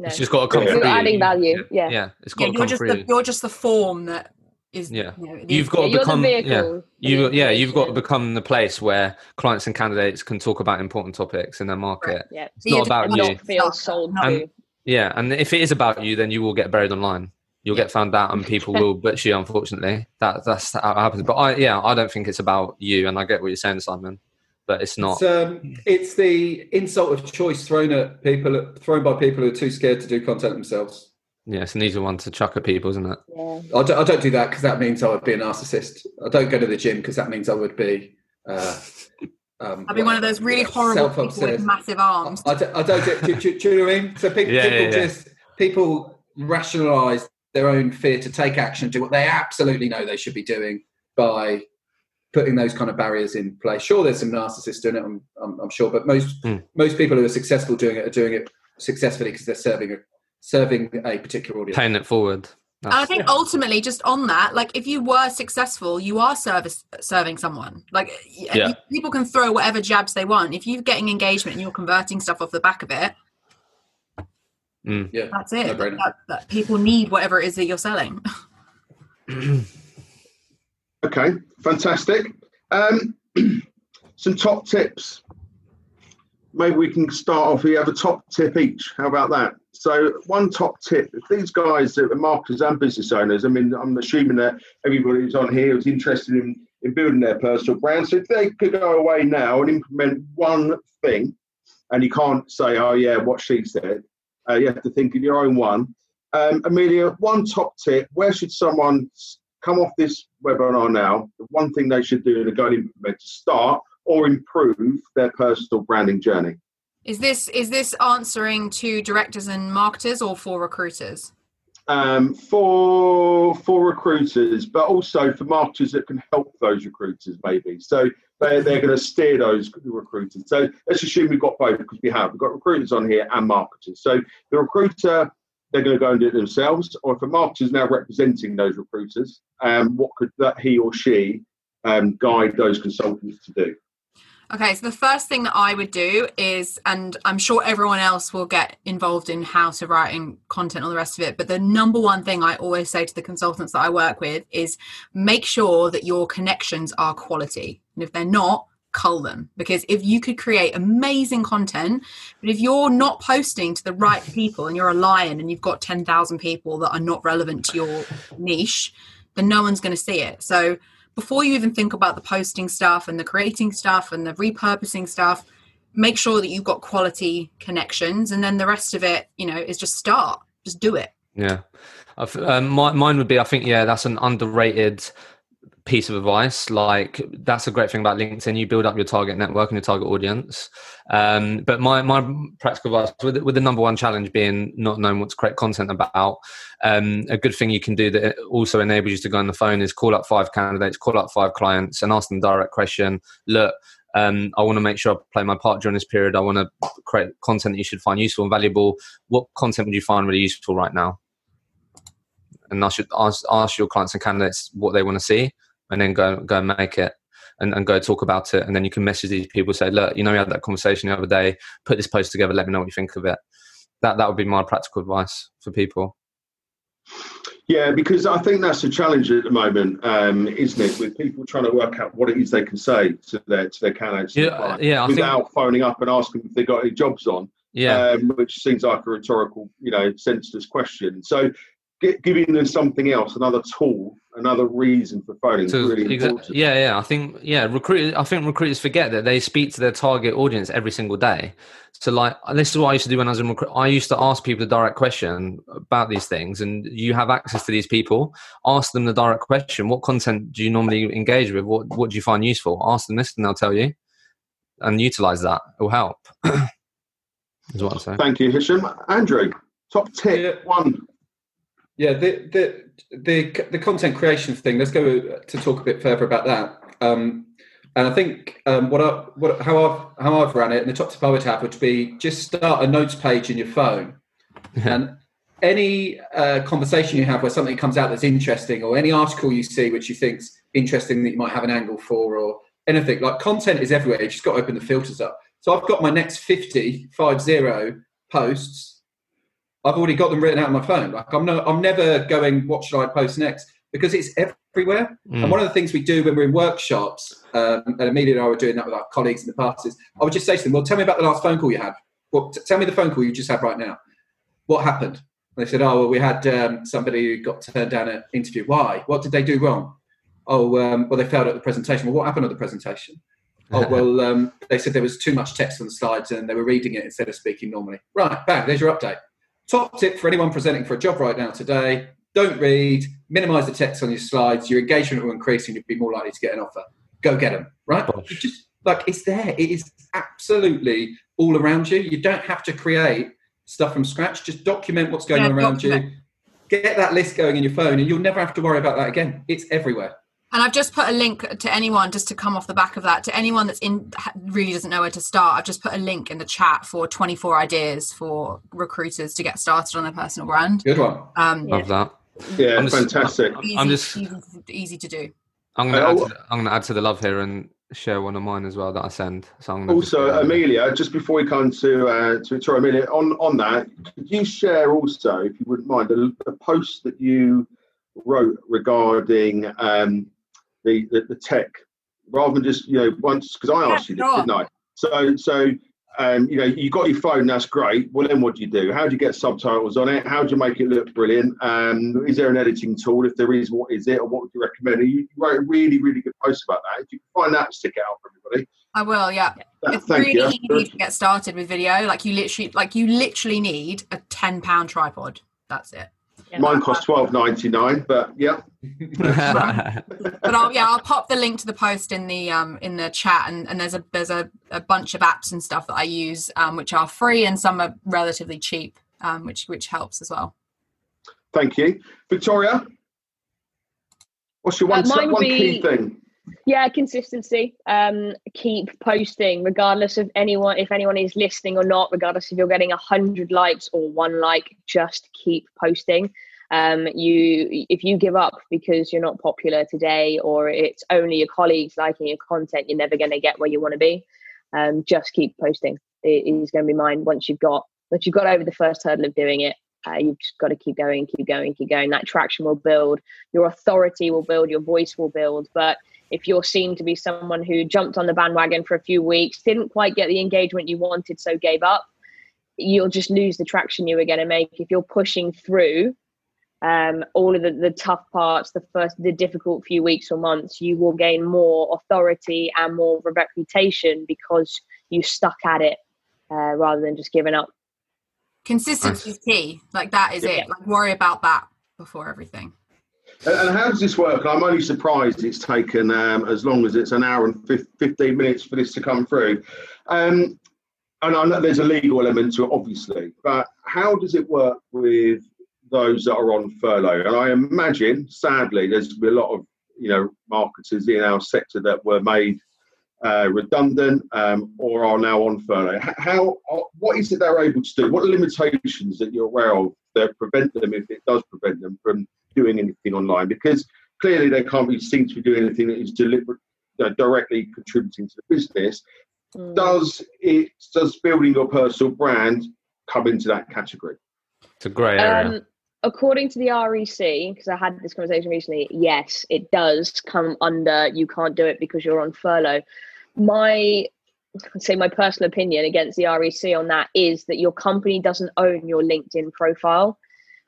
No. It's just got to come through. You're adding value. Yeah. Yeah. It's got yeah, to come just through. The, you're just the form that is yeah you know, you've got Yeah, to you're the become yeah you the yeah you've got to become the place where clients and candidates can talk about important topics in their market Yeah. it's not about you Not feel sold No. to. Yeah and if it is about you then you will get buried online you'll Yeah. get found out and people will [LAUGHS] butcher you unfortunately that that's how it happens but i yeah i don't think it's about you and i get what you're saying simon but it's not It's, um, it's the insult of choice thrown at people, thrown by people who are too scared to do content themselves. yeah it's an easy one to chuck at people isn't it Yeah. I don't, I don't do that because that means I would be a narcissist. I don't go to the gym because that means I would be. Uh, um, I'd be one of those really horrible people with massive arms. I, don't- I don't do, do, do, do you know what I mean? So people, Yeah, people yeah, yeah. just people rationalise their own fear to take action, do what they absolutely know they should be doing by putting those kind of barriers in place. Sure, there's some narcissists doing it, I'm, I'm, I'm sure, but most Mm. most people who are successful doing it are doing it successfully because they're serving a serving a particular audience. paying it forward And I think ultimately, just on that, like if you were successful, you are service serving someone. Like Yeah. you- people can throw whatever jabs they want. If you're getting engagement and you're converting stuff off the back of it, Mm. Yeah, that's it. No-brainer. That, that people need whatever it is that you're selling. [CLEARS THROAT] [CLEARS THROAT] Okay, fantastic. Um, [CLEARS THROAT] some top tips. Maybe we can start off. We have a top tip each. How about that? So, one top tip. If these guys that are marketers and business owners, I mean, I'm assuming that everybody who's on here is interested in, in building their personal brand. So, if they could go away now and implement one thing, and you can't say, "Oh yeah, what she said," uh, you have to think of your own one. Um, Amelia, one top tip. Where should someone come off this webinar now, the one thing they should do and go and implement to start or improve their personal branding journey. Is this is this answering to directors and marketers or for recruiters? Um, for for recruiters, but also for marketers that can help those recruiters, maybe. So they're, they're going to steer those recruiters. So let's assume we've got both because we have. We've got recruiters on here and marketers. So the recruiter, they're going to go and do it themselves, or if a marketer is now representing those recruiters, um, what could that he or she um, guide those consultants to do? Okay, so the first thing that I would do is, and I'm sure everyone else will get involved in how to writing content, all the rest of it. But the number one thing I always say to the consultants that I work with is make sure that your connections are quality. And if they're not, cull them. Because if you could create amazing content, but if you're not posting to the right people and you're a lion and you've got 10,000 people that are not relevant to your niche, then no one's going to see it. So before you even think about the posting stuff and the creating stuff and the repurposing stuff, make sure that you've got quality connections, and then the rest of it, you know, is just start, just do it. Yeah, um, my, mine would be. I think yeah, that's an underrated piece of advice. Like that's a great thing about LinkedIn. You build up your target network and your target audience. Um, but my my practical advice with with the number one challenge being not knowing what to create content about. Um, a good thing you can do that also enables you to go on the phone is call up five candidates, call up five clients, and ask them direct question. Look. Um, I want to make sure I play my part during this period. I want to create content that you should find useful and valuable. What content would you find really useful right now? and I should ask, ask your clients and candidates what they want to see and then go go and make it and, and go talk about it and then you can message these people say look you know we had that conversation the other day put this post together let me know what you think of it that that would be my practical advice for people Yeah, because I think that's a challenge at the moment, um, isn't it? With people trying to work out what it is they can say to their to their candidates yeah yeah without think phoning up and asking if they got any jobs on. yeah um, which seems like a rhetorical, you know, senseless question. So, giving them something else, another tool, another reason for phoning is So, really exa- important. yeah, yeah. I think yeah, recruit. I think recruiters forget that they speak to their target audience every single day. So, like this is what I used to do when I was in recruit. I used to ask people the direct question about these things, and you have access to these people. Ask them the direct question: What content do you normally engage with? What What do you find useful? Ask them this, and they'll tell you, and utilize that. It will help. [CLEARS THROAT] is what I'm saying. Thank you, Hishem. Andrew, top tip Yeah. one. Yeah, the, the the the content creation thing. Let's go to talk a bit further about that. Um, and I think um, what I what how I've how I've ran it, and the top tip I would have would be just start a notes page in your phone, and any uh, conversation you have where something comes out that's interesting, or any article you see which you think's interesting that you might have an angle for, or anything like content is everywhere. You just got to open the filters up. So I've got my next 50, 50 posts I've already got them written out on my phone. Like I'm no, I'm never going. What should I post next? Because it's everywhere. Mm. And one of the things we do when we're in workshops, um, and Amelia and I were doing that with our colleagues in the past, is I would just say to them, "Well, tell me about the last phone call you had. Well, t- tell me the phone call you just had right now. What happened?" And they said, "Oh, well, we had um, somebody who got turned down an interview. Why? What did they do wrong? Oh, um, well, they failed at the presentation. Well, what happened at the presentation? [LAUGHS] oh, well, um, they said there was too much text on the slides and they were reading it instead of speaking normally. Right, bang, there's your update. Top tip for anyone presenting for a job right now today don't read, minimize the text on your slides, your engagement will increase and you'll be more likely to get an offer. Go get them, right? Just like it's there, it is absolutely all around you. You don't have to create stuff from scratch, just document what's going yeah, on around document. you. Get that list going in your phone and you'll never have to worry about that again. It's everywhere. And I've just put a link to anyone, just to come off the back of that, to anyone that's in really doesn't know where to start. I've just put a link in the chat for 24 ideas for recruiters to get started on their personal brand. Good one. Um, Love that. Yeah, I'm fantastic. Easy, I'm just easy, easy to do. I'm going to I'm going to add to the love here and share one of mine as well that I send. So I'm also Amelia, just before we come to uh, to Victoria, Amelia, on on that, could you share also, if you wouldn't mind, the, the post that you wrote regarding um, the, the, the tech rather than just you know once because I asked you this, didn't I? So so um, you know you got your phone, that's great. Well then, what do you do? How do you get subtitles on it? How do you make it look brilliant? Um, is there an editing tool? If there is, what is it, or what would you recommend? You wrote a really really good post about that. If you can find that, stick it out for everybody. I will, yeah. it's really you. easy to get started with video. Like you literally, like you literally need a ten pound tripod. That's it. Yeah. Mine costs twelve ninety nine, but yeah. [LAUGHS] but I'll yeah, I'll pop the link to the post in the um in the chat, and, and there's a there's a, a bunch of apps and stuff that I use, um, which are free and some are relatively cheap, um, which which helps as well. Thank you, Victoria. What's your one, uh, one be, key thing? Yeah, consistency. Um, keep posting, regardless of anyone, if anyone is listening or not, regardless if you're getting a hundred likes or one like, just keep posting. Um, you, if you give up because you're not popular today, or it's only your colleagues liking your content, you're never going to get where you want to be. Um, just keep posting. It is going to be mine once you've got once you've got over the first hurdle of doing it. Uh, you've just got to keep going, keep going, keep going. That traction will build. Your authority will build. Your voice will build. But if you're seen to be someone who jumped on the bandwagon for a few weeks, didn't quite get the engagement you wanted, so gave up, you'll just lose the traction you were going to make. If you're pushing through um, all of the, the tough parts, the first, the difficult few weeks or months, you will gain more authority and more reputation because you stuck at it uh, rather than just giving up. Consistency is key. Like that is yeah. it. Like worry about that before everything. And how does this work? I'm only surprised it's taken um, as long as it's an hour and 15 minutes for this to come through. Um, and I know there's a legal element to it, obviously, but how does it work with those that are on furlough? And I imagine, sadly, there's a lot of you know marketers in our sector that were made uh, redundant um, or are now on furlough. How, what is it they're able to do? What limitations that you're aware of that prevent them, if it does prevent them, from doing anything online because clearly they can't be seen to be doing anything that is deliberate, uh, directly contributing to the business. Mm. Does it does building your personal brand come into that category? It's a grey area. Um, according to the REC, because I had this conversation recently, yes, it does come under. You can't do it because you're on furlough. My I'd say my personal opinion against the REC on that is that your company doesn't own your LinkedIn profile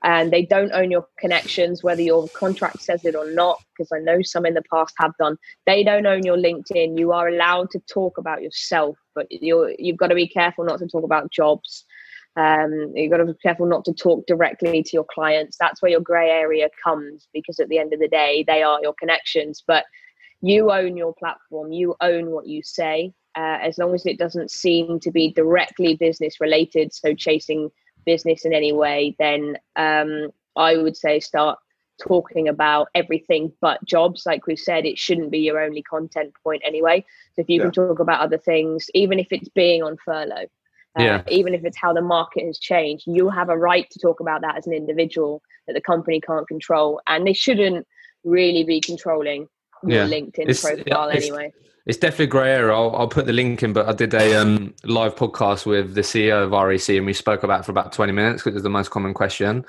and they don't own your connections, whether your contract says it or not, because I know some in the past have done. They don't own your LinkedIn. You are allowed to talk about yourself, but you're, you've got to be careful not to talk about jobs. Um, you've got to be careful not to talk directly to your clients. That's where your grey area comes, because at the end of the day, they are your connections. But you own your platform. You own what you say. Uh, as long as it doesn't seem to be directly business related, so chasing business in any way, then um, I would say start talking about everything but jobs. Like we said, it shouldn't be your only content point anyway. So if you yeah. can talk about other things, even if it's being on furlough, uh, yeah. even if it's how the market has changed, you have a right to talk about that as an individual that the company can't control, and they shouldn't really be controlling yeah. LinkedIn it's, profile anyway it's definitely grey area. I'll, I'll, put the link in, but I did a um, live podcast with the CEO of REC and we spoke about for about 20 minutes because it's the most common question.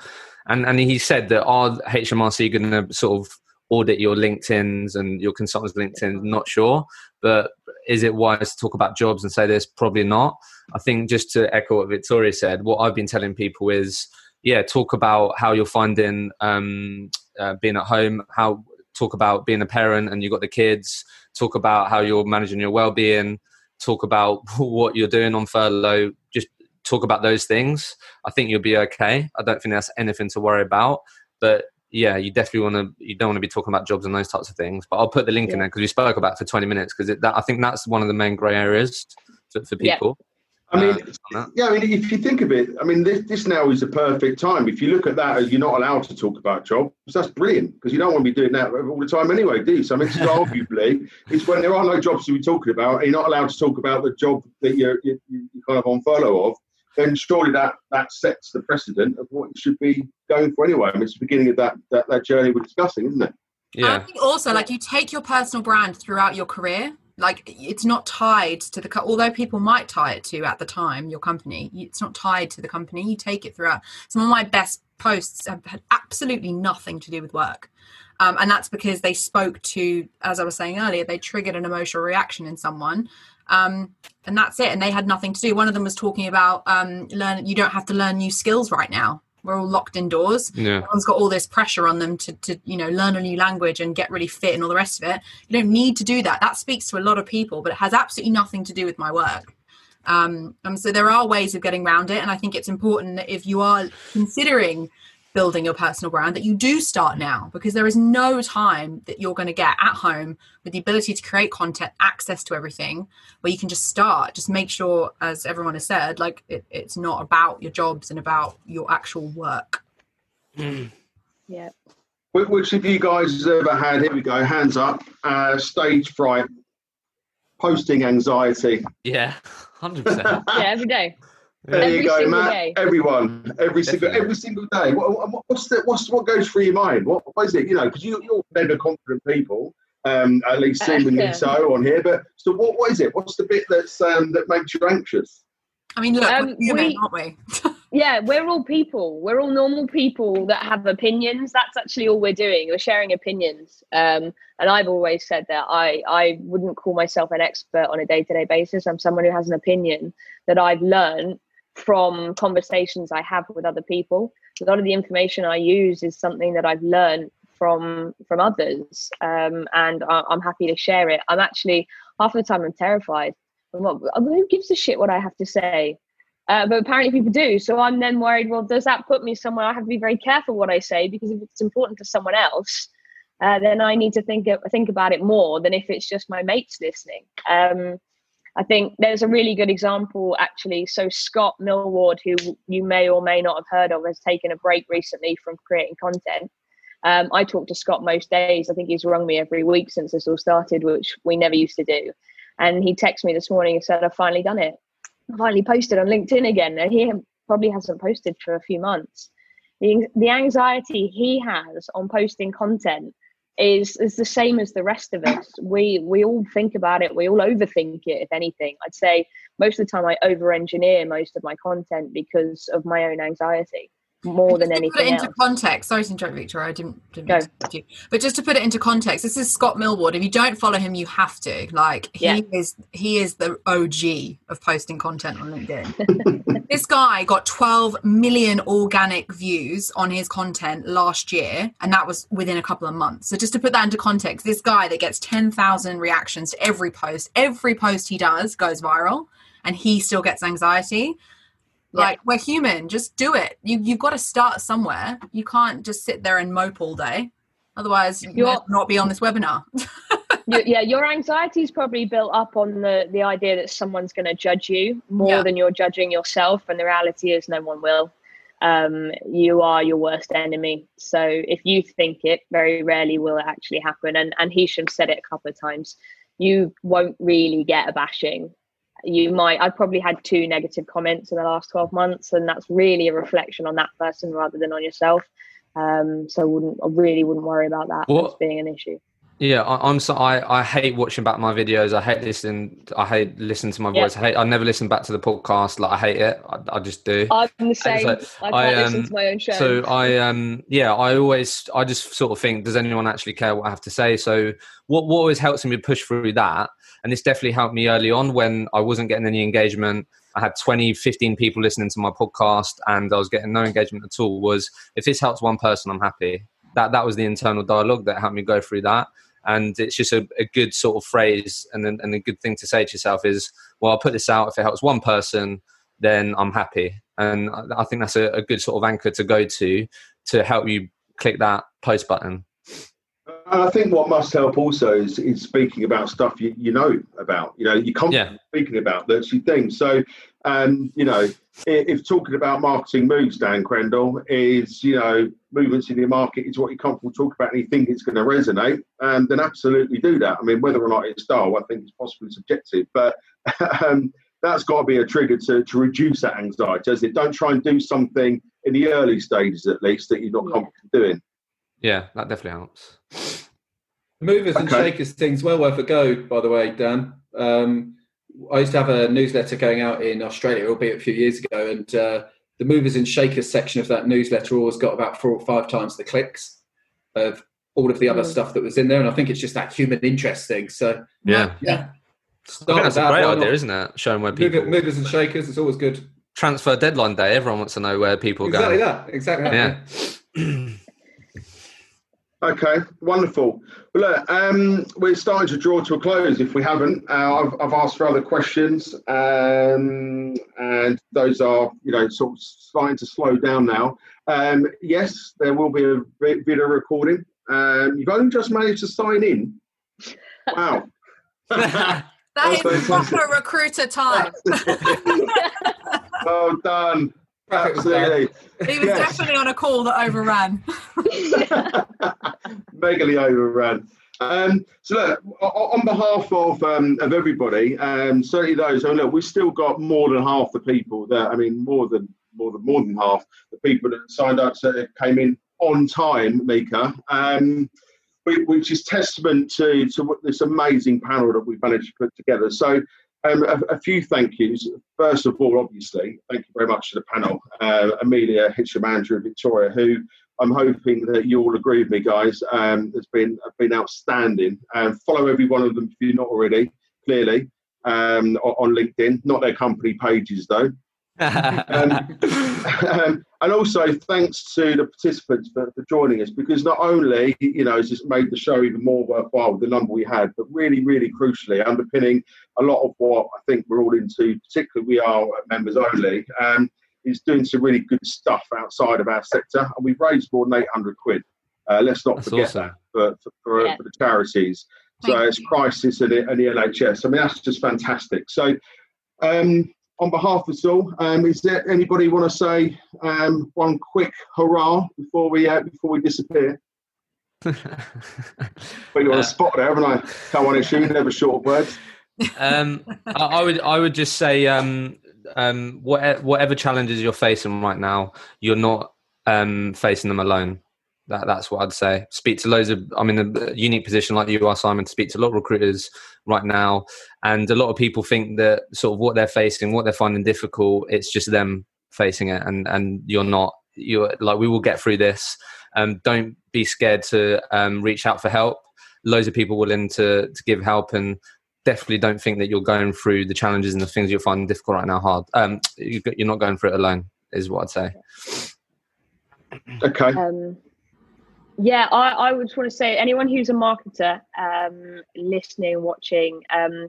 And, and he said that are HMRC going to sort of audit your LinkedIn's and your consultant's LinkedIn. Not sure, but is it wise to talk about jobs and say this? Probably not. I think just to echo what Victoria said, what I've been telling people is, yeah, talk about how you're finding um, uh, being at home, how talk about being a parent and you've got the kids, talk about how you're managing your well-being, talk about [LAUGHS] what you're doing on furlough. Just talk about those things. I think you'll be okay. I don't think that's anything to worry about. But yeah, you definitely want to. You don't want to be talking about jobs and those types of things. But I'll put the link yeah. in there because we spoke about for twenty minutes because I think that's one of the main grey areas for, for people. Yeah. I mean, uh, yeah, I mean, if you think of it, I mean, this, this now is the perfect time. If you look at that as you're not allowed to talk about jobs, that's brilliant because you don't want to be doing that all the time anyway, do you? So, I mean, [LAUGHS] arguably, it's when there are no jobs to be talking about, and you're not allowed to talk about the job that you're, you're, you're kind of on furlough of, then surely that that sets the precedent of what you should be going for anyway. I mean, it's the beginning of that that, that journey we're discussing, isn't it? Yeah. I think also, like, you take your personal brand throughout your career. Like, it's not tied to the although people might tie it to at the time your company. It's not tied to the company. You take it throughout. Some of my best posts have had absolutely nothing to do with work. Um, and that's because they spoke to, as I was saying earlier, they triggered an emotional reaction in someone um, and that's it and they had nothing to do one of them was talking about um, learn you don't have to learn new skills right now we're all locked indoors. Yeah. everyone's got all this pressure on them to, to you know learn a new language and get really fit and all the rest of it. You don't need to do that. That speaks to a lot of people but it has absolutely nothing to do with my work. Um, and so there are ways of getting around it and i think it's important that if you are considering building your personal brand that you do start now because there is no time that you're going to get at home with the ability to create content access to everything where you can just start. Just make sure as everyone has said like it, it's not about your jobs and about your actual work. Mm. yeah. Which of you guys ever had here we go hands up uh, stage fright posting anxiety? Yeah [LAUGHS] 100% yeah every day there every you go, Matt. Day. Everyone, every single every single day. What, what's the, what's what goes through your mind? What, what is it? You know, because you, you're never confident people, um, at least seemingly so on here. But so, what, what is it? What's the bit that's um, that makes you anxious? I mean, look, um, we're human, we, aren't we? [LAUGHS] yeah, we're all people. We're all normal people that have opinions. That's actually all we're doing. We're sharing opinions. Um, and I've always said that I I wouldn't call myself an expert on a day to day basis. I'm someone who has an opinion that I've learned from conversations I have with other people. A lot of the information I use is something that I've learned from from others, um, and I, am happy to share it. I'm actually half the time I'm terrified. I'm who gives a shit what I have to say? Uh, but apparently people do. So I'm then worried. Well, does that put me somewhere? I have to be very careful what I say because if it's important to someone else, uh, then I need to think think about it more than if it's just my mates listening. Um, I think there's a really good example actually. So Scott Millward, who you may or may not have heard of, has taken a break recently from creating content. Um, I talk to Scott most days. I think he's rung me every week since this all started, which we never used to do. And he texted me this morning and said, "I've finally done it. I finally posted on LinkedIn again." And he probably hasn't posted for a few months. The, the anxiety he has on posting content is is the same as the rest of us. We we all think about it. We all overthink it. If anything, I'd say most of the time I over engineer most of my content because of my own anxiety more than anything. Put it into else. context. Sorry to interrupt, Victoria. I didn't, didn't Go. you. But just to put it into context, this is Scott Millward. If you don't follow him, you have to. Like he yeah. is he is the OG of posting content on LinkedIn. [LAUGHS] this guy got 12 million organic views on his content last year, and that was within a couple of months. So just to put that into context, this guy that gets 10,000 reactions to every post, every post he does goes viral, and he still gets anxiety like we're human, just do it. You you've got to start somewhere. You can't just sit there and mope all day. Otherwise, you will not be on this webinar. [LAUGHS] yeah, your anxiety is probably built up on the the idea that someone's going to judge you more yeah. than you're judging yourself, and the reality is no one will. Um, you are your worst enemy. So if you think it, very rarely will it actually happen. And and Hishem said it a couple of times. You won't really get a bashing you might i've probably had two negative comments in the last 12 months and that's really a reflection on that person rather than on yourself. Um, so I wouldn't i really wouldn't worry about that what, as being an issue Yeah, I, am so I, I hate watching back my videos. I hate listening. I hate listening to my voice. I hate. I never listen back to the podcast. Like I hate it. I, I just do. I'm the same. I can't I, um, listen to my own show. So I um yeah I always I just sort of think does anyone actually care what I have to say? So what what always helps me push through that, and this definitely helped me early on when I wasn't getting any engagement. I had 20, 15 people listening to my podcast, and I was getting no engagement at all. Was if this helps one person, I'm happy. That that was the internal dialogue that helped me go through that and it's just a, a good sort of phrase and, and a good thing to say to yourself is well i'll put this out. If it helps one person then i'm happy. And i think that's a, a good sort of anchor to go to to help you click that post button I think what must help also is, is speaking about stuff you, you know about, you know, you're confident yeah. speaking about that's your thing. So, um, you know, if, if, talking about marketing moves, Dan Crendall, is, you know, movements in your market is what you're comfortable talking about and you think it's going to resonate, um, then absolutely do that. I mean, whether or not it's style, I think is possibly subjective, but [LAUGHS] um, that's got to be a trigger to, to reduce that anxiety, does it? Don't try and do something in the early stages at least that you're not yeah. confident doing. Yeah, that definitely helps. Movers and shakers thing's well worth a go, by the way, Dan. Um, I used to have a newsletter going out in Australia, albeit a few years ago, and uh, the movers and shakers section of that newsletter always got about four or five times the clicks of all of the other mm. stuff that was in there. And I think it's just that human interest thing. So yeah, yeah. that's that, a great idea, isn't it? Showing where people movers and shakers. It's always good. Transfer deadline day. Everyone wants to know where people exactly go. Exactly that. Exactly that. Yeah. [CLEARS THROAT] Okay, wonderful. Well, look, um, we're starting to draw to a close. If we haven't, uh, I've, I've, asked for other questions, um, and those are, you know, sort of starting to slow down now. Um, yes, there will be a video recording. Um, you've only just managed to sign in. Wow. [LAUGHS] that is proper recruiter time. [LAUGHS] well done. Absolutely. [LAUGHS] He was yes. definitely on a call that overran. [LAUGHS] [LAUGHS] Megally overran. Um, so look, on behalf of um, of everybody, um, certainly those. I mean, look, we've still got more than half the people that. I mean, more than more than more than half the people that signed up that came in on time, Mika. Um, which is testament to to this amazing panel that we've managed to put together. So um, a, a, few thank yous. First of all, obviously, thank you very much to the panel, uh, Amelia, Hishem, Andrew, Victoria, who I'm hoping that you all agree with me, guys. Um, has been been outstanding. Um, follow every one of them if you're not already. Clearly, um, on LinkedIn, not their company pages though. Um, um, and also thanks to the participants for, for, joining us because not only you know it's just made the show even more worthwhile with the number we had but really really crucially underpinning a lot of what i think we're all into particularly we are members only um, is doing some really good stuff outside of our sector and we've raised more than 800 quid uh, let's not that's forget awesome. that for, for, for, yeah. for, the charities so Thank it's you. crisis and the, and the nhs i mean that's just fantastic so um, on behalf of us all, um, is there anybody want to say um, one quick hurrah before we uh, before we disappear? [LAUGHS] But you're on a spot there, haven't I? Come on, issue, never short words. Um, I, I, would I would just say um, um, whatever, whatever challenges you're facing right now, you're not um, facing them alone. That, that's what I'd say. Speak to loads of. I'm in a unique position like you are, Simon. To speak to a lot of recruiters right now, and a lot of people think that sort of what they're facing, what they're finding difficult, it's just them facing it, and and you're not. You're like we will get through this. Um, don't be scared to um, reach out for help. Loads of people willing to to give help, and definitely don't think that you're going through the challenges and the things you're finding difficult right now hard. Um, you're not going through it alone, is what I'd say. Okay. Um, yeah, I, I would just want to say anyone who's a marketer, um, listening, watching, um,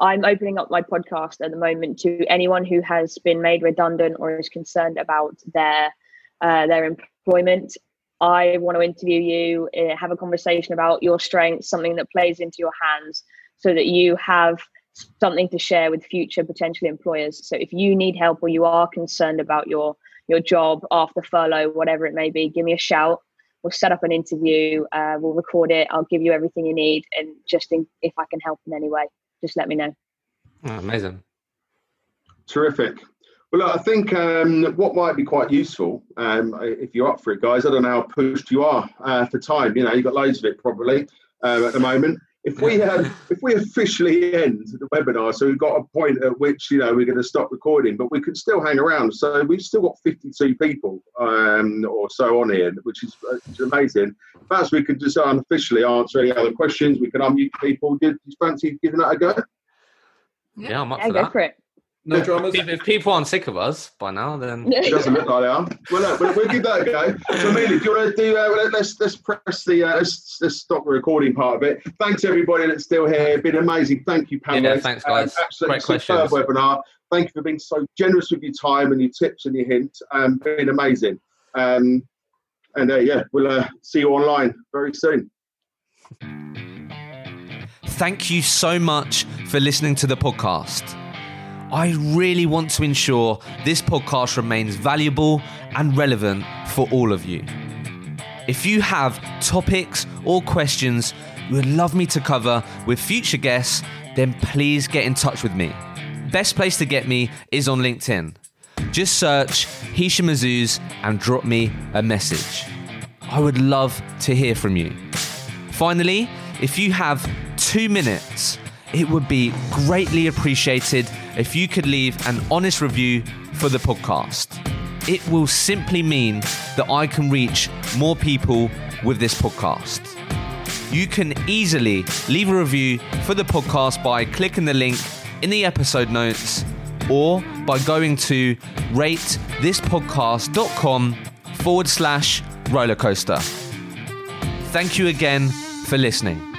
I'm opening up my podcast at the moment to anyone who has been made redundant or is concerned about their uh, their employment. I want to interview you, uh, have a conversation about your strengths, something that plays into your hands, so that you have something to share with future potential employers. So if you need help or you are concerned about your your job after furlough, whatever it may be, give me a shout we'll set up an interview, uh, we'll record it, I'll give you everything you need, and just in, if I can help in any way, just let me know. Oh, amazing. Terrific. Well, look, I think um, what might be quite useful, um, if you're up for it, guys, I don't know how pushed you are uh, for time. You know, you've got loads of it probably. uh, at the moment. If we um, if we officially end the webinar, so we've got a point at which you know we're going to stop recording, but we can still hang around. So we've still got 52 people um, or so on here, which is, which is amazing. Perhaps we could just unofficially answer any other questions. We can unmute people. Do you fancy giving that a go? Yeah, yeah I'm up yeah, for go that. for it. No dramas. If, if, people aren't sick of us by now, then [LAUGHS] it doesn't look like they are. Well, look, we'll, we'll give that a go. So, Amelia, do you want to do? Uh, let's let's press the uh, let's let's stop the recording part of it. Thanks everybody that's still here. Been amazing. Thank you, Pamela. Yeah, thanks guys. Um, absolutely Great superb questions. webinar. Thank you for being so generous with your time and your tips and your hints. Um, been amazing. Um, and uh, yeah, we'll uh, see you online very soon. Thank you so much for listening to the podcast. I really want to ensure this podcast remains valuable and relevant for all of you. If you have topics or questions you would love me to cover with future guests, then please get in touch with me. Best place to get me is on LinkedIn. Just search Hishem Azzouz and drop me a message. I would love to hear from you. Finally, if you have two minutes, it would be greatly appreciated if you could leave an honest review for the podcast. It will simply mean that I can reach more people with this podcast. You can easily leave a review for the podcast by clicking the link in the episode notes or by going to ratethispodcast.com forward slash rollercoaster. Thank you again for listening.